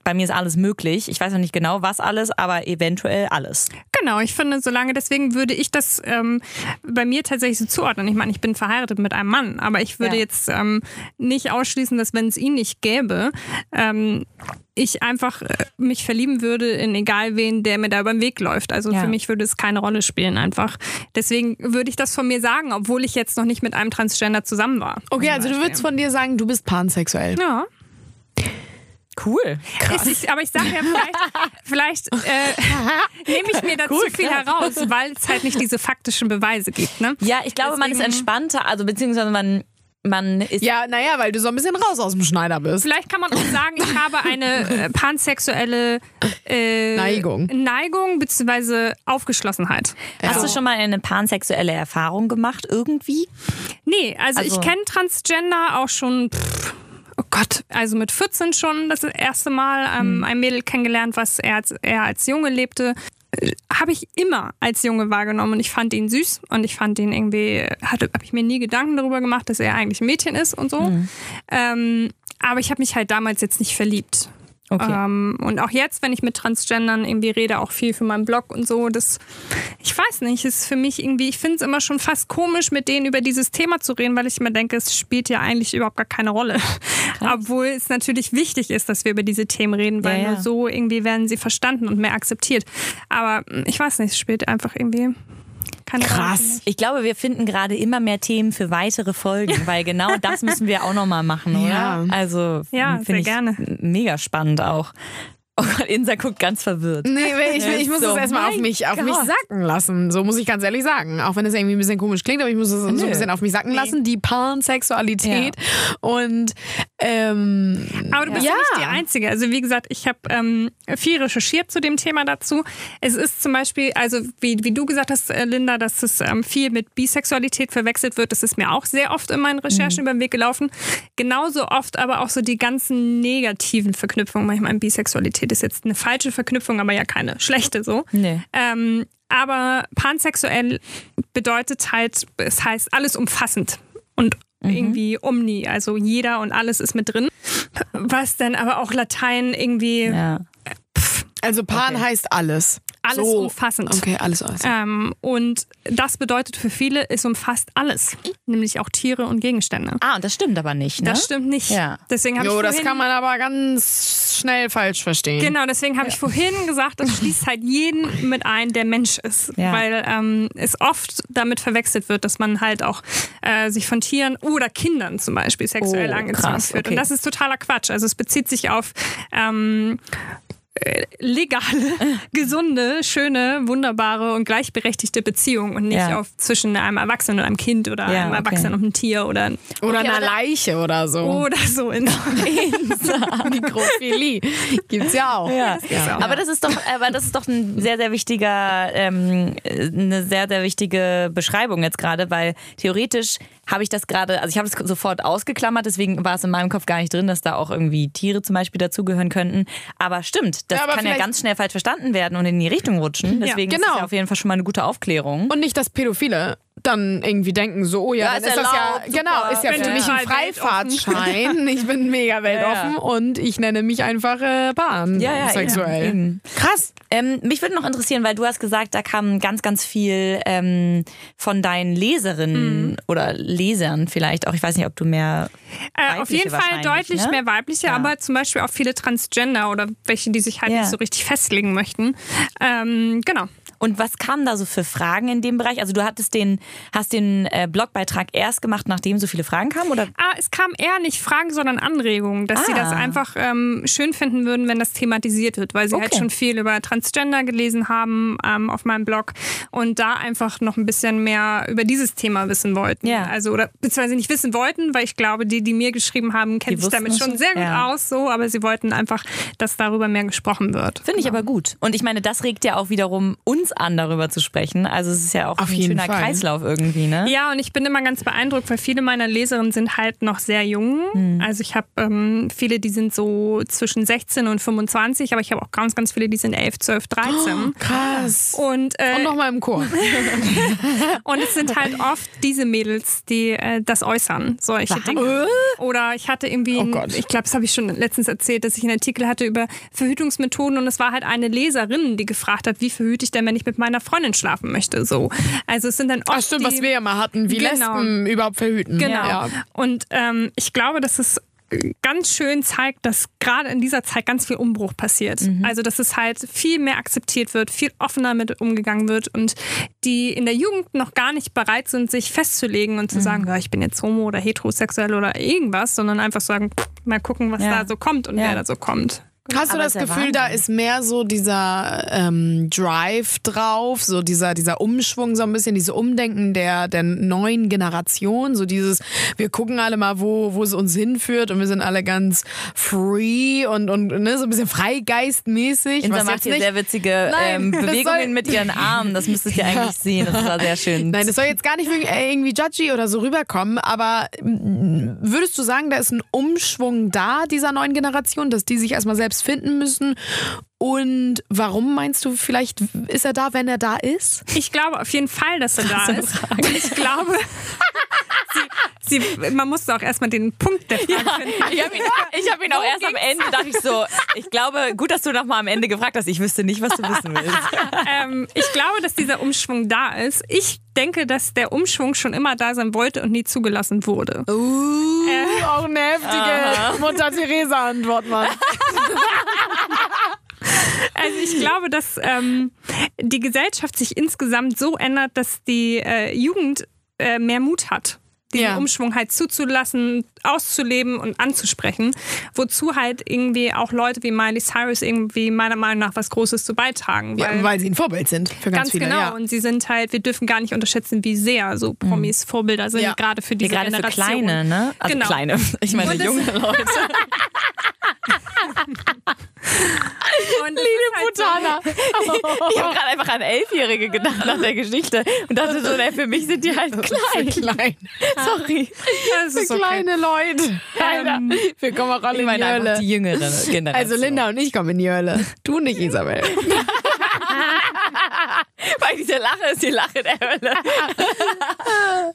bei mir ist alles möglich. Ich weiß noch nicht genau, was alles, aber eventuell alles. Genau, ich finde, solange, deswegen würde ich das ähm, bei mir tatsächlich so zuordnen. Ich meine, ich bin verheiratet mit einem Mann, aber ich würde Ja. jetzt ähm, nicht ausschließen, dass wenn es ihn nicht gäbe, ähm, ich einfach äh, mich verlieben würde in egal wen, der mir da über den Weg läuft. Also Ja. für mich würde es keine Rolle spielen einfach. Deswegen würde ich das von mir sagen, obwohl ich jetzt noch nicht mit einem Transgender zusammen war. Okay, also du Beispiel. würdest von dir sagen, du bist pansexuell. Ja. Cool. Ist, ich, aber ich sage ja, vielleicht, *laughs* vielleicht äh, nehme ich mir da zu viel heraus, weil es halt nicht diese faktischen Beweise gibt. Ne? Ja, ich glaube, man ist Deswegen- entspannter, also beziehungsweise man, man ist. Ja, naja, weil du so ein bisschen raus aus dem Schneider bist. Vielleicht kann man auch sagen, ich habe eine äh, pansexuelle äh, Neigung. Neigung bzw. Aufgeschlossenheit. Hast du schon mal eine pansexuelle Erfahrung gemacht, irgendwie? Nee, also, Also- ich kenne Transgender auch schon, pff, oh Gott, also mit 14 schon das erste Mal ähm, ein Mädel kennengelernt, was er als, er als Junge lebte. Äh, Habe ich immer als Junge wahrgenommen und ich fand ihn süß und ich fand ihn irgendwie, habe ich mir nie Gedanken darüber gemacht, dass er eigentlich ein Mädchen ist und so. Ähm, aber ich habe mich halt damals jetzt nicht verliebt. Okay. Ähm, und auch jetzt, wenn ich mit Transgendern irgendwie rede, auch viel für meinen Blog und so, das, ich weiß nicht, ist für mich irgendwie, ich finde es immer schon fast komisch, mit denen über dieses Thema zu reden, weil ich mir denke, es spielt ja eigentlich überhaupt gar keine Rolle. Obwohl es natürlich wichtig ist, dass wir über diese Themen reden, weil Ja, ja. nur so irgendwie werden sie verstanden und mehr akzeptiert. Aber mm, ich weiß nicht, es spielt einfach irgendwie keine. Krass. Ich glaube, wir finden gerade immer mehr Themen für weitere Folgen, *laughs* weil genau das müssen wir auch nochmal machen, oder? Ja. Also Ja, finde sehr ich gerne. mega spannend auch. Oh Gott, Insa guckt ganz verwirrt. Nee, ich, ich muss So, es erstmal auf mich, auf mich sacken lassen. So muss ich ganz ehrlich sagen. Auch wenn es irgendwie ein bisschen komisch klingt, aber ich muss es so ein bisschen auf mich sacken lassen. Die Pansexualität. Und ähm, Aber du bist ja. nicht die Einzige. Also wie gesagt, ich habe ähm, viel recherchiert zu dem Thema dazu. Es ist zum Beispiel, also wie, wie du gesagt hast, äh, Linda, dass es ähm, viel mit Bisexualität verwechselt wird. Das ist mir auch sehr oft in meinen Recherchen über den Weg gelaufen. Genauso oft aber auch so die ganzen negativen Verknüpfungen. Manchmal Bisexualität ist jetzt eine falsche Verknüpfung, aber ja keine schlechte so. Nee. Ähm, aber pansexuell bedeutet halt, es heißt alles umfassend und irgendwie omni, also jeder und alles ist mit drin. Was dann aber auch Latein irgendwie Ja. also Pan heißt alles. Alles so. umfassend. Okay, alles alles. Ähm, und das bedeutet für viele, es umfasst alles, nämlich auch Tiere und Gegenstände. Ah, und das stimmt aber nicht, ne? Das stimmt nicht. Ja. Deswegen habe ich Jo, das vorhin, kann man aber ganz schnell falsch verstehen. Genau, deswegen habe ich vorhin gesagt, das schließt halt jeden mit ein, der Mensch ist. Ja. Weil ähm, es oft damit verwechselt wird, dass man halt auch äh, sich von Tieren oder Kindern zum Beispiel sexuell Oh, angezogen krass, fühlt. okay. Und das ist totaler Quatsch. Also es bezieht sich auf ähm, äh, legale, *laughs* gesunde, schöne, wunderbare und gleichberechtigte Beziehung und nicht Ja. auf zwischen einem Erwachsenen und einem Kind oder Ja, einem okay. Erwachsenen und einem Tier oder, Oder Okay, einer da- Leiche oder so. oder so. In, *laughs* Mikrophilie. Gibt's ja auch. Ja. Ja. Aber das ist doch, aber das ist doch ein sehr, sehr wichtiger, ähm, eine sehr, sehr wichtige Beschreibung jetzt gerade, weil theoretisch habe ich das gerade, also ich habe es sofort ausgeklammert, deswegen war es in meinem Kopf gar nicht drin, dass da auch irgendwie Tiere zum Beispiel dazugehören könnten. Aber stimmt, das Ja, aber kann ja ganz schnell falsch verstanden werden und in die Richtung rutschen. Deswegen ist genau. es ja auf jeden Fall schon mal eine gute Aufklärung. Und nicht, dass Pädophile dann irgendwie denken, so, oh ja, Ja, dann ist ist das ja, super. genau, ist ja Bin für mich ein total Freifahrtschein. *laughs* Ich bin mega weltoffen Ja, ja. und ich nenne mich einfach äh, Bahn Ja, ja, sexuell. Krass. Ähm, mich würde noch interessieren, weil du hast gesagt, da kam ganz, ganz viel ähm, von deinen Leserinnen oder Lesern vielleicht auch. Ich weiß nicht, ob du mehr. Äh, auf jeden Fall deutlich ne? mehr weibliche, Ja. aber zum Beispiel auch viele Transgender oder welche, die sich halt Ja. nicht so richtig festlegen möchten. Ähm, genau. Und was kamen da so für Fragen in dem Bereich? Also du hattest den, hast den äh, Blogbeitrag erst gemacht, nachdem so viele Fragen kamen, oder? Ah, es kamen eher nicht Fragen, sondern Anregungen, dass sie Ah. das einfach ähm, schön finden würden, wenn das thematisiert wird, weil sie halt Okay. schon viel über Transgender gelesen haben ähm, auf meinem Blog und da einfach noch ein bisschen mehr über dieses Thema wissen wollten. Ja. Also oder beziehungsweise nicht wissen wollten, weil ich glaube, die, die mir geschrieben haben, kennen Die sich damit schon sehr gut Ja. aus, so, aber sie wollten einfach, dass darüber mehr gesprochen wird. Finde ich aber gut. Und ich meine, das regt ja auch wiederum uns an, darüber zu sprechen. Also es ist ja auch Auf ein jeden schöner Fall. Kreislauf irgendwie, ne? Ja, und ich bin immer ganz beeindruckt, weil viele meiner Leserinnen sind halt noch sehr jung. Hm. Also ich habe ähm, viele, die sind so zwischen 16 und 25, aber ich habe auch ganz, ganz viele, die sind 11, 12, 13. Krass. Und, äh, Und nochmal im Chor. *laughs* und es sind halt oft diese Mädels, die äh, das äußern, solche Dinge. Oder ich hatte irgendwie, Oh Gott. ich glaube, das habe ich schon letztens erzählt, dass ich einen Artikel hatte über Verhütungsmethoden und es war halt eine Leserin, die gefragt hat, wie verhüte ich denn, wenn ich mit meiner Freundin schlafen möchte. So. Also es sind dann oft Ach stimmt, die, was wir ja mal hatten, wie Genau. Lesben überhaupt verhüten. Genau. Ja. Und ähm, ich glaube, dass es ganz schön zeigt, dass gerade in dieser Zeit ganz viel Umbruch passiert. Also dass es halt viel mehr akzeptiert wird, viel offener mit umgegangen wird und die in der Jugend noch gar nicht bereit sind, sich festzulegen und zu sagen, ja, ich bin jetzt homo oder heterosexuell oder irgendwas, sondern einfach sagen, mal gucken, was Ja. da so kommt und Ja. wer da so kommt. Hast du das Gefühl, da ist mehr so dieser ähm, Drive drauf, so dieser, dieser Umschwung, so ein bisschen, diese Umdenken der, der neuen Generation, so dieses, wir gucken alle mal, wo, wo es uns hinführt und wir sind alle ganz free und, und ne, so ein bisschen freigeistmäßig. Insa macht hier nicht, sehr witzige ähm, Bewegungen mit ihren Armen. Das müsstet ihr *laughs* eigentlich sehen. Das war sehr schön. Nein, das soll jetzt gar nicht äh, irgendwie judgy oder so rüberkommen, aber mm, würdest du sagen, da ist ein Umschwung da dieser neuen Generation, dass die sich erstmal selbst finden müssen? Und warum meinst du, vielleicht ist er da, wenn er da ist? Ich glaube auf jeden Fall, dass er *laughs* da ist. Und ich glaube, *laughs* sie, sie, man musste auch erstmal den Punkt der Frage finden. Ich habe ihn, ich hab ihn auch erst am Ende, dachte ich so, ich glaube, gut, dass du noch mal am Ende gefragt hast. Ich wüsste nicht, was du wissen willst. *laughs* ähm, ich glaube, dass dieser Umschwung da ist. Ich denke, dass der Umschwung schon immer da sein wollte und nie zugelassen wurde. Uh, auch eine heftige Mutter Theresa-Antwort, Mann. Also ich glaube, dass ähm, die Gesellschaft sich insgesamt so ändert, dass die äh, Jugend äh, mehr Mut hat. diesen Ja. Umschwung halt zuzulassen, auszuleben und anzusprechen. Wozu halt irgendwie auch Leute wie Miley Cyrus irgendwie meiner Meinung nach was Großes zu beitragen. Ja, Weil weil sie ein Vorbild sind für ganz, Ganz viele. genau. Ja. Und sie sind halt, wir dürfen gar nicht unterschätzen, wie sehr so Promis Vorbilder sind, Ja. gerade für Ja, diese gerade für Generation. kleine, ne? Also Genau. kleine. *laughs* Ich meine junge *laughs* Leute. Und es ist halt so- Ich habe gerade einfach an Elfjährige gedacht nach der Geschichte und dachte so, ey, für mich sind die halt klein. Klein. Sorry. Das Für okay. kleine Leute. Ähm, wir kommen auch alle Ich in die meine Hölle. die jüngere Generation. Also Linda und ich kommen in die Hölle. Du nicht, Isabel. *laughs* Weil diese Lache ist die Lache der Hölle.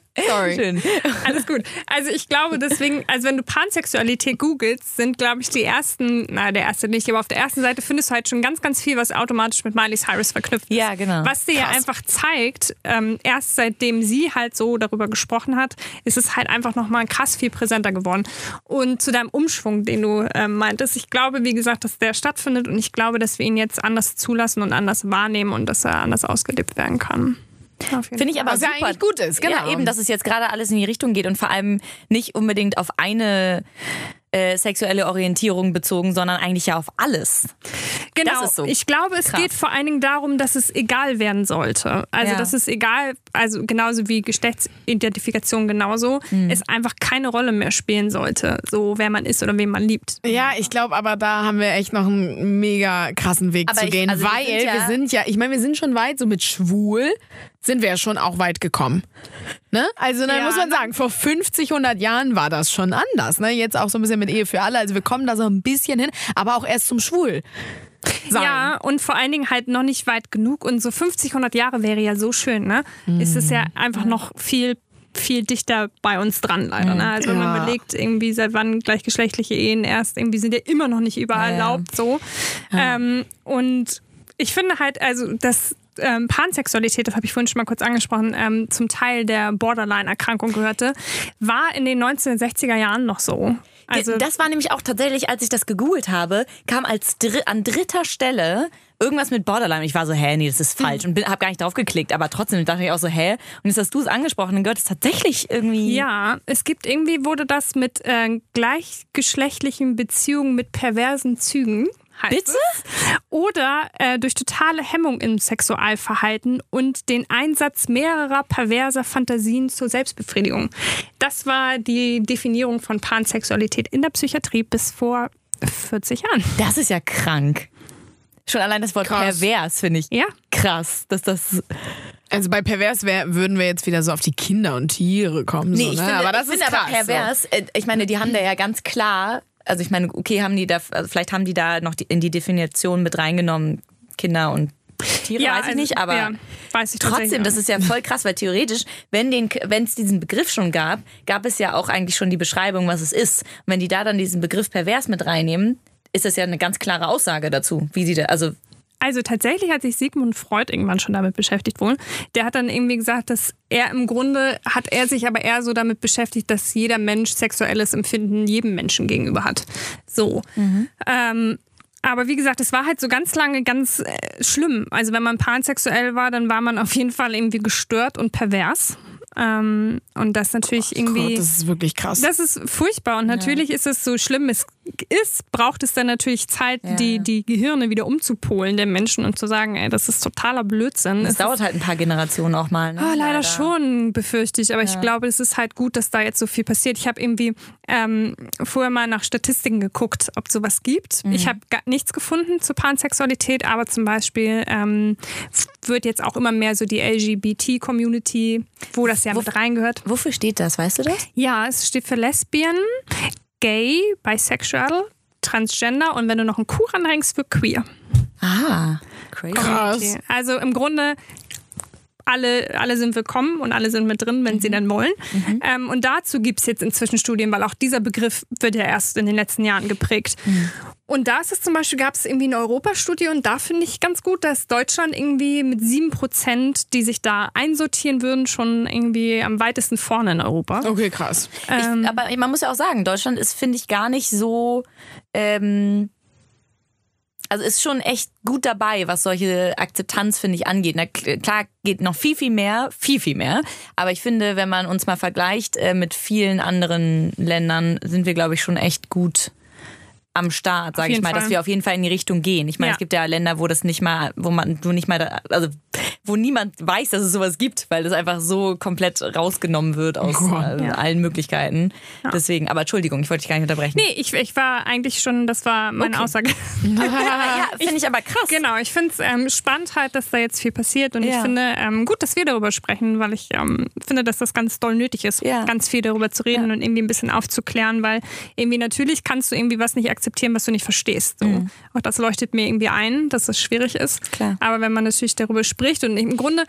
*laughs* Sorry. Schön. Alles gut. Also ich glaube deswegen, also wenn du Pansexualität googelst, sind glaube ich die ersten, na der erste nicht, aber auf der ersten Seite findest du halt schon ganz, ganz viel, was automatisch mit Miley Cyrus verknüpft ist. Ja, genau. Was dir ja einfach zeigt, ähm, erst seitdem sie halt so darüber gesprochen hat, ist es halt einfach nochmal krass viel präsenter geworden. Und zu deinem Umschwung, den du ähm, meintest, ich glaube, wie gesagt, dass der stattfindet und ich glaube, dass wir ihn jetzt anders zulassen und anders wahrnehmen und dass er anders ausgelebt werden kann. Finde ich aber Was ja super. eigentlich gut ist, genau. Ja, eben, dass es jetzt gerade alles in die Richtung geht und vor allem nicht unbedingt auf eine äh, sexuelle Orientierung bezogen, sondern eigentlich ja auf alles. Genau. Das ist so. Ich glaube, es Krass. geht vor allen Dingen darum, dass es egal werden sollte. Also, Ja. dass es egal, also genauso wie Geschlechtsidentifikation genauso, Hm. es einfach keine Rolle mehr spielen sollte, so wer man ist oder wen man liebt. Ja, ich glaube, aber da haben wir echt noch einen mega krassen Weg Aber zu ich- gehen, also wir weil sind ja- wir sind ja, ich meine, wir sind schon weit, so mit schwul sind wir ja schon auch weit gekommen. Ne? Also dann Ja. muss man sagen, vor 50, 100 Jahren war das schon anders. Ne? Jetzt auch so ein bisschen mit Ehe für alle. Also wir kommen da so ein bisschen hin, aber auch erst zum Schwul. Sein. Ja, und vor allen Dingen halt noch nicht weit genug. Und so 50, 100 Jahre wäre ja so schön, ne? Ist es ja einfach noch viel viel dichter bei uns dran leider. Ne? Also wenn man Ja. überlegt, irgendwie seit wann gleichgeschlechtliche Ehen erst, irgendwie sind ja immer noch nicht überall Ja, ja. erlaubt so. Ähm, und ich finde halt, also das ähm, Pansexualität, das habe ich vorhin schon mal kurz angesprochen, ähm, zum Teil der Borderline-Erkrankung gehörte, war in den 1960er Jahren noch so. Also das war nämlich auch tatsächlich, als ich das gegoogelt habe, kam als dri an dritter Stelle irgendwas mit Borderline. Ich war so, hä, nee, das ist falsch und habe gar nicht drauf geklickt. Aber trotzdem dachte ich auch so, hä? Und jetzt hast du es angesprochen, dann gehört es tatsächlich irgendwie. Ja, es gibt irgendwie wurde das mit äh, gleichgeschlechtlichen Beziehungen mit perversen Zügen. Heißt Bitte? Es. Oder äh, durch totale Hemmung im Sexualverhalten und den Einsatz mehrerer perverser Fantasien zur Selbstbefriedigung. Das war die Definierung von Pansexualität in der Psychiatrie bis vor 40 Jahren. Das ist ja krank. Schon allein das Wort Krass. pervers finde ich Ja. krass, dass das. Also bei pervers wär, würden wir jetzt wieder so auf die Kinder und Tiere kommen. so, ne? aber das ich ist finde krass. aber pervers. äh, Ich meine, die haben da ja ganz klar, also ich meine, okay, haben die da, also vielleicht haben die da noch die, in die Definition mit reingenommen, Kinder und Tiere, weiß ich also, nicht, aber ja, weiß ich trotzdem, das ist ja voll krass, weil theoretisch, wenn es diesen Begriff schon gab, gab es ja auch eigentlich schon die Beschreibung, was es ist. Und wenn die da dann diesen Begriff pervers mit reinnehmen, ist das ja eine ganz klare Aussage dazu, wie sie da, also Also tatsächlich hat sich Sigmund Freud irgendwann schon damit beschäftigt wohl. Der hat dann irgendwie gesagt, dass er im Grunde hat er sich aber eher so damit beschäftigt, dass jeder Mensch sexuelles Empfinden jedem Menschen gegenüber hat. So. Ähm, aber wie gesagt, es war halt so ganz lange ganz äh, schlimm. Also wenn man pansexuell war, dann war man auf jeden Fall irgendwie gestört und pervers. Ähm, und das natürlich irgendwie. Gott, das ist wirklich krass. Das ist furchtbar und natürlich ist es so schlimm es ist, braucht es dann natürlich Zeit, die, die Gehirne wieder umzupolen der Menschen und zu sagen, ey, das ist totaler Blödsinn. es Es dauert halt ein paar Generationen auch mal. Ne? Ah, leider schon, befürchte ich. Aber ich glaube, es ist halt gut, dass da jetzt so viel passiert. Ich habe irgendwie ähm, vorher mal nach Statistiken geguckt, ob es sowas gibt. Ich habe gar nichts gefunden zur Pansexualität, aber zum Beispiel ähm, wird jetzt auch immer mehr so die LGBT-Community, wo das ja mit reingehört. Wofür steht das, weißt du das? Ja, es steht für Lesbian, Gay, Bisexual, Transgender und wenn du noch einen Q ranhängst, für Queer. Ah, crazy. krass. Also im Grunde alle, alle sind willkommen und alle sind mit drin, wenn sie dann wollen. Ähm, und dazu gibt es jetzt inzwischen Studien, weil auch dieser Begriff wird ja erst in den letzten Jahren geprägt. Und da ist es zum Beispiel, gab es irgendwie eine Europastudie und da finde ich ganz gut, dass Deutschland irgendwie mit sieben Prozent, die sich da einsortieren würden, schon irgendwie am weitesten vorne in Europa. Okay, krass. Ähm, Ich, aber man muss ja auch sagen, Deutschland ist, finde ich, gar nicht so. Ähm, also ist schon echt gut dabei, was solche Akzeptanz, finde ich, angeht. Na, klar geht noch viel, viel mehr, viel, viel mehr. Aber ich finde, wenn man uns mal vergleicht äh, mit vielen anderen Ländern, sind wir, glaube ich, schon echt gut am Start, sage ich mal, Fall. dass wir auf jeden Fall in die Richtung gehen. Ich meine, ja. es gibt ja Länder, wo das nicht mal, wo man, du nicht mal, da, also wo niemand weiß, dass es sowas gibt, weil das einfach so komplett rausgenommen wird aus oh, äh, ja. allen Möglichkeiten. Ja. Deswegen, aber Entschuldigung, ich wollte dich gar nicht unterbrechen. Nee, ich, ich war eigentlich schon, das war meine okay. Aussage. *laughs* ja, finde ich aber krass. Genau, ich finde es ähm, spannend halt, dass da jetzt viel passiert und ich finde ähm, gut, dass wir darüber sprechen, weil ich ähm, finde, dass das ganz doll nötig ist, ganz viel darüber zu reden und irgendwie ein bisschen aufzuklären, weil irgendwie natürlich kannst du irgendwie was nicht akzeptieren, was du nicht verstehst. So. Mhm. Auch das leuchtet mir irgendwie ein, dass das schwierig ist. Klar. Aber wenn man natürlich darüber spricht und im Grunde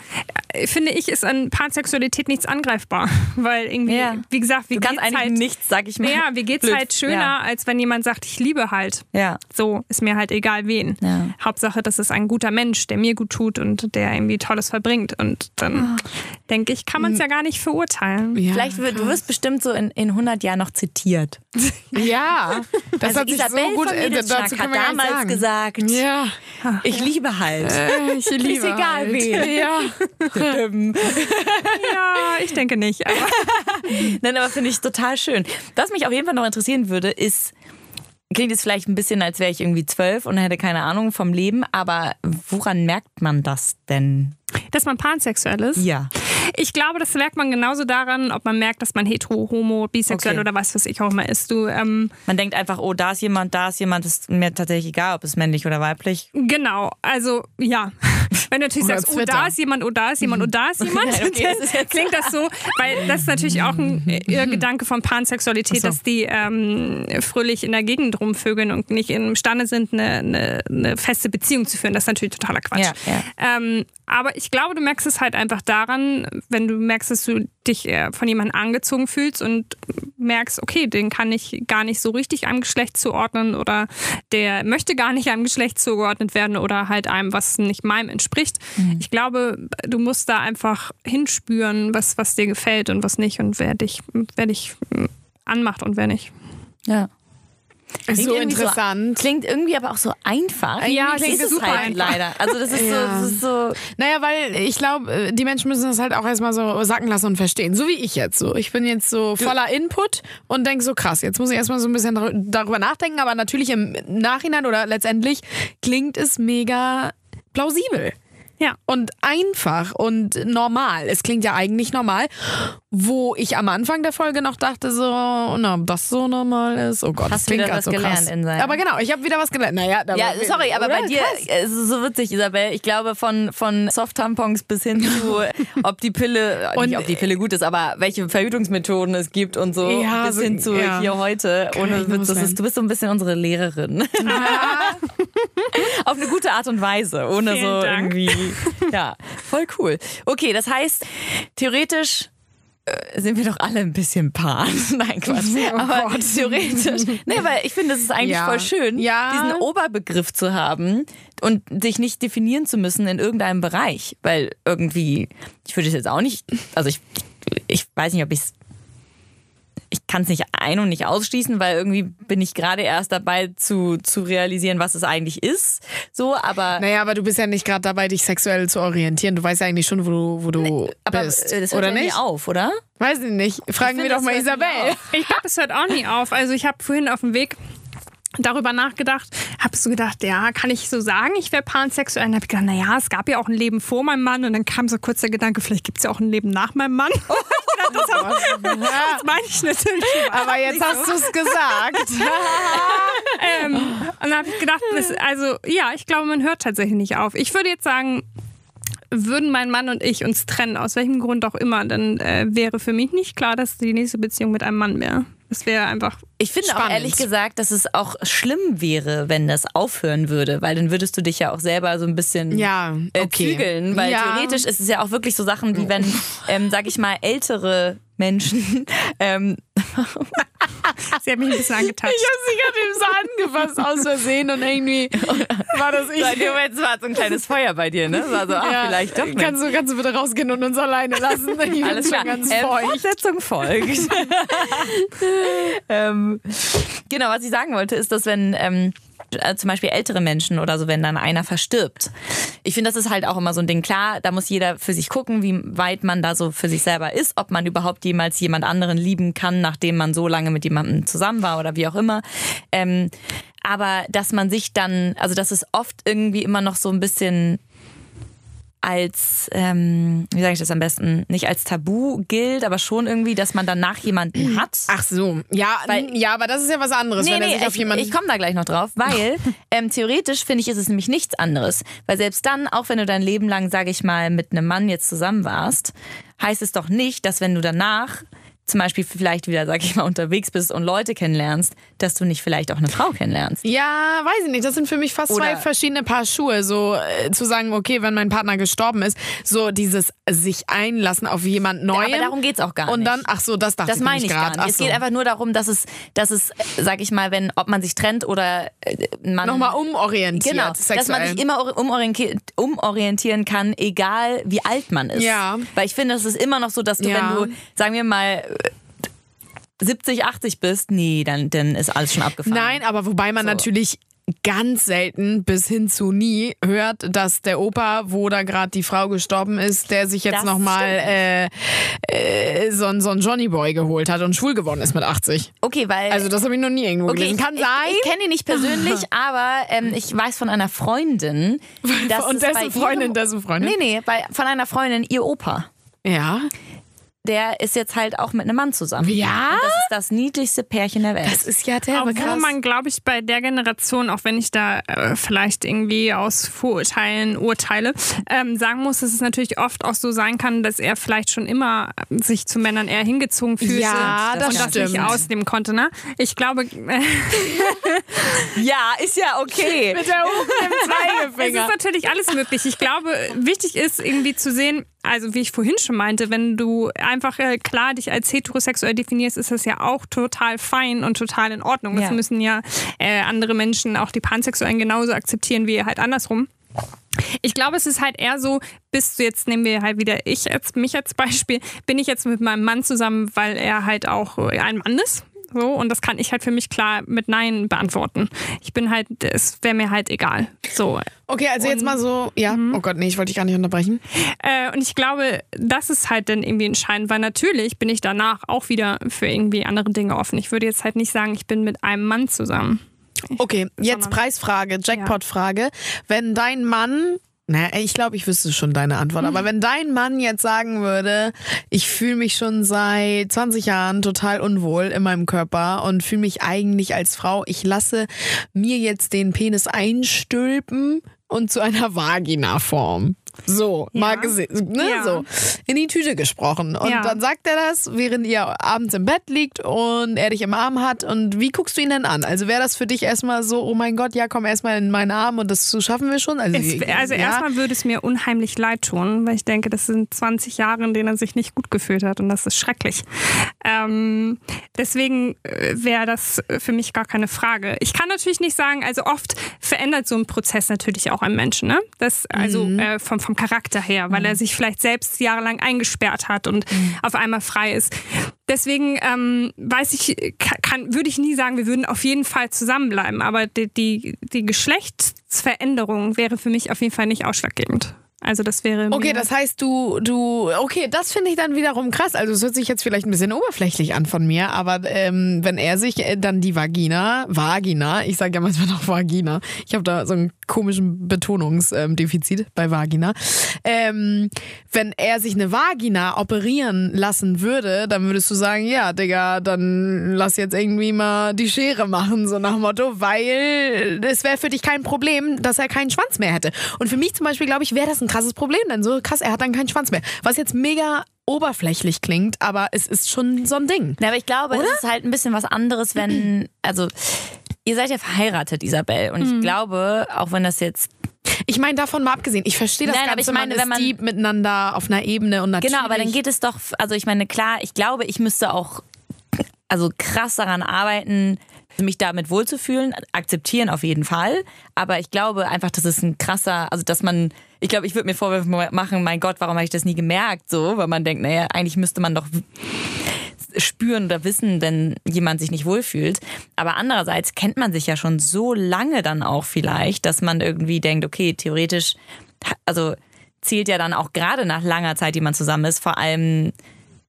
äh, finde ich, ist an Pansexualität nichts angreifbar. *laughs* Weil irgendwie, ja. wie gesagt, wie du geht's halt nichts, sag ich mal. Ja, wie geht's Blöd. halt schöner, ja. als wenn jemand sagt, ich liebe halt. Ja. So ist mir halt egal wen. Ja. Hauptsache, das ist ein guter Mensch, der mir gut tut und der irgendwie Tolles verbringt. Und dann oh. denke ich, kann man es ja gar nicht verurteilen. Ja, Vielleicht wird, du wirst bestimmt so in, in 100 Jahren noch zitiert. *laughs* Ja, das also hat sich Isabel so gut äh, dazu hat damals gesagt. Ja. Ich liebe halt. Äh, ich liebe Ist egal halt. wen. Ja. *laughs* ja, ich denke nicht. Aber. *laughs* Nein, aber finde ich total schön. Was mich auf jeden Fall noch interessieren würde, ist, klingt jetzt vielleicht ein bisschen, als wäre ich irgendwie zwölf und hätte keine Ahnung vom Leben, aber woran merkt man das denn? Dass man pansexuell ist? Ja. Ich glaube, das merkt man genauso daran, ob man merkt, dass man hetero, homo, bisexuell okay. oder was weiß ich auch immer ist. Du, ähm, man denkt einfach, oh, da ist jemand, da ist jemand, ist mir tatsächlich egal, ob es männlich oder weiblich. Genau, also ja. *laughs* Wenn du natürlich sagst, oh, da ist jemand, oh, da ist jemand, oh, da ist *laughs* jemand, okay, das klingt das so, weil das ist natürlich auch ein äh, *laughs* Gedanke von Pansexualität, so. dass die ähm, fröhlich in der Gegend rumvögeln und nicht imstande sind, eine, eine, eine, feste Beziehung zu führen. Das ist natürlich totaler Quatsch. Ja, ja. Ähm, aber ich glaube, du merkst es halt einfach daran, wenn du merkst, dass du dich äh, von jemandem angezogen fühlst und merkst, okay, den kann ich gar nicht so richtig einem Geschlecht zuordnen oder der möchte gar nicht einem Geschlecht zugeordnet werden oder halt einem, was nicht meinem entspricht. Mhm. Ich glaube, du musst da einfach hinspüren, was, was dir gefällt und was nicht und wer dich, wer dich hm, anmacht und wer nicht. Ja. Klingt so interessant. So, klingt irgendwie aber auch so einfach. Ja, klingt ist super halt einfach. leider. *laughs* Also das ist, ja. so, das ist so. Naja, weil ich glaube, äh, die Menschen müssen das halt auch erstmal so sacken lassen und verstehen. So wie ich jetzt so. Ich bin jetzt so voller Input und denke so krass, jetzt muss ich erstmal so ein bisschen darüber nachdenken, aber natürlich im Nachhinein oder letztendlich klingt es mega plausibel. Ja. Und einfach und normal. Es klingt ja eigentlich normal. Wo ich am Anfang der Folge noch dachte, so, na, das so normal ist. Oh Gott, Hast das klingt wieder was so gelernt krass. in sein. Aber genau, ich habe wieder was gelernt. Naja, ja, sorry, aber bei dir es ist so witzig, Isabel. Ich glaube, von, von Soft-Tampons bis hin zu, *laughs* ob die Pille, und, nicht ob die Pille gut ist, aber welche Verhütungsmethoden es gibt und so, ja, bis so, hin zu ja. hier heute. Ohne Witz, ist, du bist so ein bisschen unsere Lehrerin. *laughs* Auf eine gute Art und Weise, ohne Vielen so Dank. irgendwie *laughs* ja, voll cool. Okay, das heißt, theoretisch äh, sind wir doch alle ein bisschen Paar. *laughs* Nein, Quatsch. Oh Aber Gott. theoretisch. Nee, weil ich finde, es ist eigentlich ja. voll schön, ja. diesen Oberbegriff zu haben und sich nicht definieren zu müssen in irgendeinem Bereich. Weil irgendwie, ich würde es jetzt auch nicht, also ich, ich weiß nicht, ob ich es ich kann es nicht ein- und nicht ausschließen, weil irgendwie bin ich gerade erst dabei zu, zu realisieren, was es eigentlich ist. So, aber. Naja, aber du bist ja nicht gerade dabei, dich sexuell zu orientieren. Du weißt ja eigentlich schon, wo du, wo du nee, aber bist. Das hört oder ja nicht? nie auf, oder? Weiß ich nicht. Fragen ich wir doch mal Isabel. Ich glaube, es hört auch nie auf. Also ich habe vorhin auf dem Weg darüber nachgedacht, habe so gedacht, ja, kann ich so sagen, ich wäre pansexuell? Und habe ich gedacht, naja, es gab ja auch ein Leben vor meinem Mann und dann kam so kurz der Gedanke, vielleicht gibt es ja auch ein Leben nach meinem Mann. *laughs* Oh, das, hab, *laughs* das meine ich natürlich. Aber jetzt hast du es gesagt. *laughs* ähm, und dann habe ich gedacht, das, also ja, ich glaube, man hört tatsächlich nicht auf. Ich würde jetzt sagen, würden mein Mann und ich uns trennen, aus welchem Grund auch immer, dann äh, wäre für mich nicht klar, dass die nächste Beziehung mit einem Mann wäre. Das wäre einfach. Ich finde auch ehrlich gesagt, dass es auch schlimm wäre, wenn das aufhören würde, weil dann würdest du dich ja auch selber so ein bisschen ja, äh, okay. zügeln, weil ja. theoretisch ist es ja auch wirklich so Sachen, wie *laughs* wenn, ähm, sag ich mal, ältere Menschen *laughs* ähm, *laughs* Sie hat mich ein bisschen angetatscht. Ich habe sie gerade eben so angefasst aus Versehen und irgendwie war das ich. Seit Moment war so ein kleines Feuer bei dir, ne? War so, ach, ja. vielleicht doch nicht. Kannst du, kannst du bitte rausgehen und uns alleine lassen? Ich *laughs* Alles klar. ganz ähm, feucht. Fortsetzung folgt. ähm, genau, was ich sagen wollte, ist, dass wenn... Ähm, äh, zum Beispiel ältere Menschen oder so, wenn dann einer verstirbt. Ich finde, das ist halt auch immer so ein Ding. Klar, da muss jeder für sich gucken, wie weit man da so für sich selber ist, ob man überhaupt jemals jemand anderen lieben kann, nachdem man so lange mit jemandem zusammen war oder wie auch immer. Ähm, aber dass man sich dann, also dass es oft irgendwie immer noch so ein bisschen als, ähm, wie sage ich das am besten, nicht als Tabu gilt, aber schon irgendwie, dass man danach jemanden *clears throat* hat. Ach so, ja, Weil- ja, aber das ist ja was anderes, wenn er sich auf ich, jemanden. ich komme da gleich noch drauf, weil *laughs* ähm, theoretisch finde ich, ist es nämlich nichts anderes. Weil selbst dann, auch wenn du dein Leben lang, sage ich mal, mit einem Mann jetzt zusammen warst, heißt es doch nicht, dass wenn du danach zum Beispiel vielleicht wieder, sag ich mal, unterwegs bist und Leute kennenlernst, dass du nicht vielleicht auch eine Frau kennenlernst. Ja, weiß ich nicht. Das sind für mich fast zwei Oder- verschiedene Paar Schuhe. So äh, zu sagen, okay, wenn mein Partner gestorben ist, so dieses sich einlassen auf jemand Neues. Aber darum geht's auch gar Und nicht. dann, ach so, das dachte Das ich ich gar gerade. nicht. Es geht einfach nur darum, dass es, dass es, sag ich mal, wenn, ob man sich trennt oder äh, man nochmal umorientiert. Genau, sexuell. dass man sich immer ori- umorientieren, umorientieren kann, egal wie alt man ist. Ja. Weil ich finde, es ist immer noch so, dass du, Ja. wenn du, sagen wir mal, 70, 80 bist, nee, dann, dann ist alles schon abgefahren. Nein, aber wobei man So. natürlich ganz selten bis hin zu nie hört, dass der Opa, wo da gerade die Frau gestorben ist, der sich jetzt nochmal äh, äh, so, ein- so einen Johnny Boy geholt hat und schwul geworden ist mit 80. Okay, weil. Also das habe ich noch nie irgendwo Okay, gelesen. Kann ich, sein. Ich, ich kenne ihn nicht persönlich, *laughs* aber ähm, ich weiß von einer Freundin, dass Und es dessen Freundin, ihrem, dessen Freundin? Nee, nee, bei, von einer Freundin, ihr Opa. Ja. Der ist jetzt halt auch mit einem Mann zusammen. Ja? Und das ist das niedlichste Pärchen der Welt. Das ist ja derbe Obwohl krass. man, glaube ich, bei der Generation, auch wenn ich da äh, vielleicht irgendwie aus Vorurteilen urteile, ähm, sagen muss, dass es natürlich oft auch so sein kann, dass er vielleicht schon immer sich zu Männern eher hingezogen fühlte Ja, das und das nicht stimmt. ausnehmen konnte. Ne? Ich glaube, äh, *laughs* ja, ist ja okay. Mit der oben *laughs* im es Zeigefinger. ist natürlich alles möglich. Ich glaube, wichtig ist irgendwie zu sehen, also wie ich vorhin schon meinte, wenn du einfach äh, klar dich als heterosexuell definierst, ist das ja auch total fein und total in Ordnung. Das Ja. müssen ja äh, andere Menschen, auch die Pansexuellen, genauso akzeptieren wie halt andersrum. Ich glaube, es ist halt eher so, bist du jetzt, nehmen wir halt wieder ich als, mich als Beispiel, bin ich jetzt mit meinem Mann zusammen, weil er halt auch ein Mann ist. So, und das kann ich halt für mich klar mit Nein beantworten. Ich bin halt, es wäre mir halt egal. So. Okay, also jetzt mal so, ja. Oh Gott, nee, ich wollte dich gar nicht unterbrechen. Äh, und ich glaube, das ist halt dann irgendwie entscheidend, weil natürlich bin ich danach auch wieder für irgendwie andere Dinge offen. Ich würde jetzt halt nicht sagen, ich bin mit einem Mann zusammen. Okay, jetzt Preisfrage, Jackpot-Frage. Wenn dein Mann, naja, ich glaube, ich wüsste schon deine Antwort, aber wenn dein Mann jetzt sagen würde, ich fühle mich schon seit 20 Jahren total unwohl in meinem Körper und fühle mich eigentlich als Frau, ich lasse mir jetzt den Penis einstülpen und zu einer Vagina formen. So, mal gesehen, ne, Ja. so, in die Tüte gesprochen. Und Ja. dann sagt er das, während ihr abends im Bett liegt und er dich im Arm hat. Und wie guckst du ihn denn an? Also wäre das für dich erstmal so, oh mein Gott, ja, komm erstmal in meinen Arm und das schaffen wir schon? Also, Es, also ja. erstmal würde es mir unheimlich leid tun, weil ich denke, das sind 20 Jahre, in denen er sich nicht gut gefühlt hat und das ist schrecklich. Ähm, deswegen äh, wäre das für mich gar keine Frage. Ich kann natürlich nicht sagen, also oft verändert so ein Prozess natürlich auch einen Menschen, ne? Das, also äh, vom, vom Charakter her, weil er sich vielleicht selbst jahrelang eingesperrt hat und auf einmal frei ist. Deswegen ähm, weiß ich, ka- kann, würde ich nie sagen, wir würden auf jeden Fall zusammenbleiben. Aber die, die, die Geschlechtsveränderung wäre für mich auf jeden Fall nicht ausschlaggebend. Also das wäre Okay, das heißt, du, du, okay, das finde ich dann wiederum krass. Also es hört sich jetzt vielleicht ein bisschen oberflächlich an von mir, aber ähm, wenn er sich äh, dann die Vagina, Vagina, ich sage ja manchmal noch Vagina, ich habe da so einen komischen Betonungsdefizit bei Vagina, ähm, wenn er sich eine Vagina operieren lassen würde, dann würdest du sagen, ja, Digga, dann lass jetzt irgendwie mal die Schere machen, so nach dem Motto, weil es wäre für dich kein Problem, dass er keinen Schwanz mehr hätte. Und für mich zum Beispiel, glaube ich, wäre das ein krasses Problem, denn so krass, er hat dann keinen Schwanz mehr. Was jetzt mega oberflächlich klingt, aber es ist schon so ein Ding. Ja, aber ich glaube, es ist halt ein bisschen was anderes, wenn, also, ihr seid ja verheiratet, Isabel. Und Mhm. ich glaube, auch wenn das jetzt Ich meine, davon mal abgesehen, ich verstehe das Nein, aber Ganze, ich meine, man wenn man- deep miteinander auf einer Ebene und natürlich... Genau, aber dann geht es doch, also ich meine, klar, ich glaube, ich müsste auch also krass daran arbeiten, mich damit wohlzufühlen, akzeptieren auf jeden Fall. Aber ich glaube einfach, das ist ein krasser, also dass man, ich glaube, ich würde mir Vorwürfe machen, mein Gott, warum habe ich das nie gemerkt, so, weil man denkt, naja, eigentlich müsste man doch spüren oder wissen, wenn jemand sich nicht wohlfühlt. Aber andererseits kennt man sich ja schon so lange dann auch vielleicht, dass man irgendwie denkt, okay, theoretisch, also zählt ja dann auch gerade nach langer Zeit, die man zusammen ist, vor allem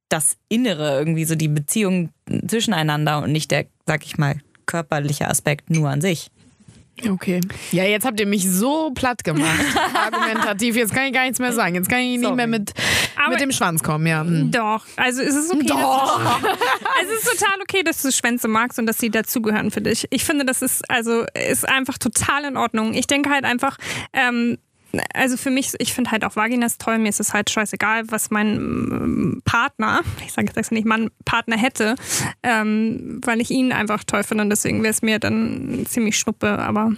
das Innere, irgendwie so die Beziehung zwischeneinander und nicht der, sag ich mal, körperliche Aspekt nur an sich. Okay. Ja, jetzt habt ihr mich so platt gemacht. *laughs* Argumentativ. Jetzt kann ich gar nichts mehr sagen. Jetzt kann ich nicht Sorry. mehr mit, Aber- mit dem Schwanz kommen, ja. Hm. Doch, also es ist okay. Doch. Du, es ist total okay, dass du Schwänze magst und dass sie dazugehören für dich. Ich finde, das ist also ist einfach total in Ordnung. Ich denke halt einfach, ähm, also für mich, ich finde halt auch Vaginas toll. Mir ist es halt scheißegal, was mein ähm, Partner, ich sage jetzt extra nicht Mann, Partner hätte, ähm, weil ich ihn einfach toll finde und deswegen wäre es mir dann ziemlich schnuppe, aber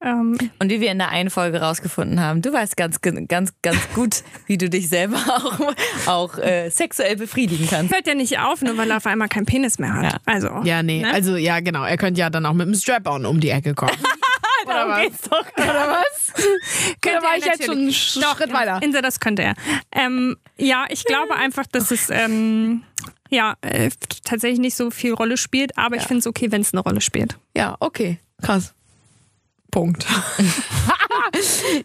ähm, Und wie wir in der einen Folge rausgefunden haben, du weißt ganz, ganz, ganz gut, wie du dich selber *laughs* auch, auch äh, sexuell befriedigen kannst. hört ja nicht auf, nur weil er auf einmal keinen Penis mehr hat. Ja. Also Ja, nee. Ne? Also, ja, genau. Er könnte ja dann auch mit dem Strap-on um die Ecke kommen. *laughs* Darum was? geht's doch. *laughs* Oder was? Oder war ich jetzt schon einen Schritt weiter? Insa, das könnte er. Ähm, ja, ich glaube *laughs* einfach, dass es ähm, ja, äh, tatsächlich nicht so viel Rolle spielt, aber ich finde es okay, wenn es eine Rolle spielt. Ja, okay. Krass. Punkt. *laughs*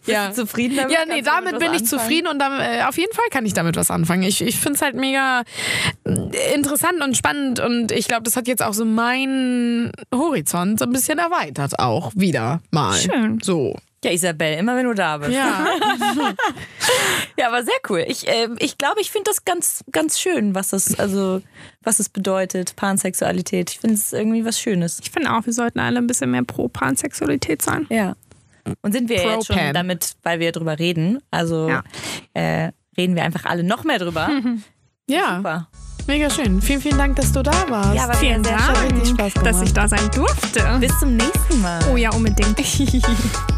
ja. Zufrieden damit? Ja, nee, damit was bin ich anfangen? zufrieden und dann, äh, auf jeden Fall kann ich damit was anfangen. Ich, ich finde es halt mega äh, interessant und spannend und ich glaube, das hat jetzt auch so meinen Horizont so ein bisschen erweitert auch wieder mal. Schön. So. Ja, Isabel, immer wenn du da bist. Ja. *laughs* Ja, aber sehr cool. Ich glaube, ich, glaube, ich finde das ganz, ganz schön, was das, also, was es bedeutet, Pansexualität. Ich finde es irgendwie was Schönes. Ich finde auch, wir sollten alle ein bisschen mehr pro Pansexualität sein. Ja. Und sind wir jetzt schon damit, weil wir drüber reden, also Ja. äh, reden wir einfach alle noch mehr drüber. *laughs* ja, Super. mega schön. Vielen, vielen Dank, dass du da warst. Ja, aber Vielen Dank, Spaß gemacht. dass ich da sein durfte. Bis zum nächsten Mal. Oh ja, unbedingt. *laughs*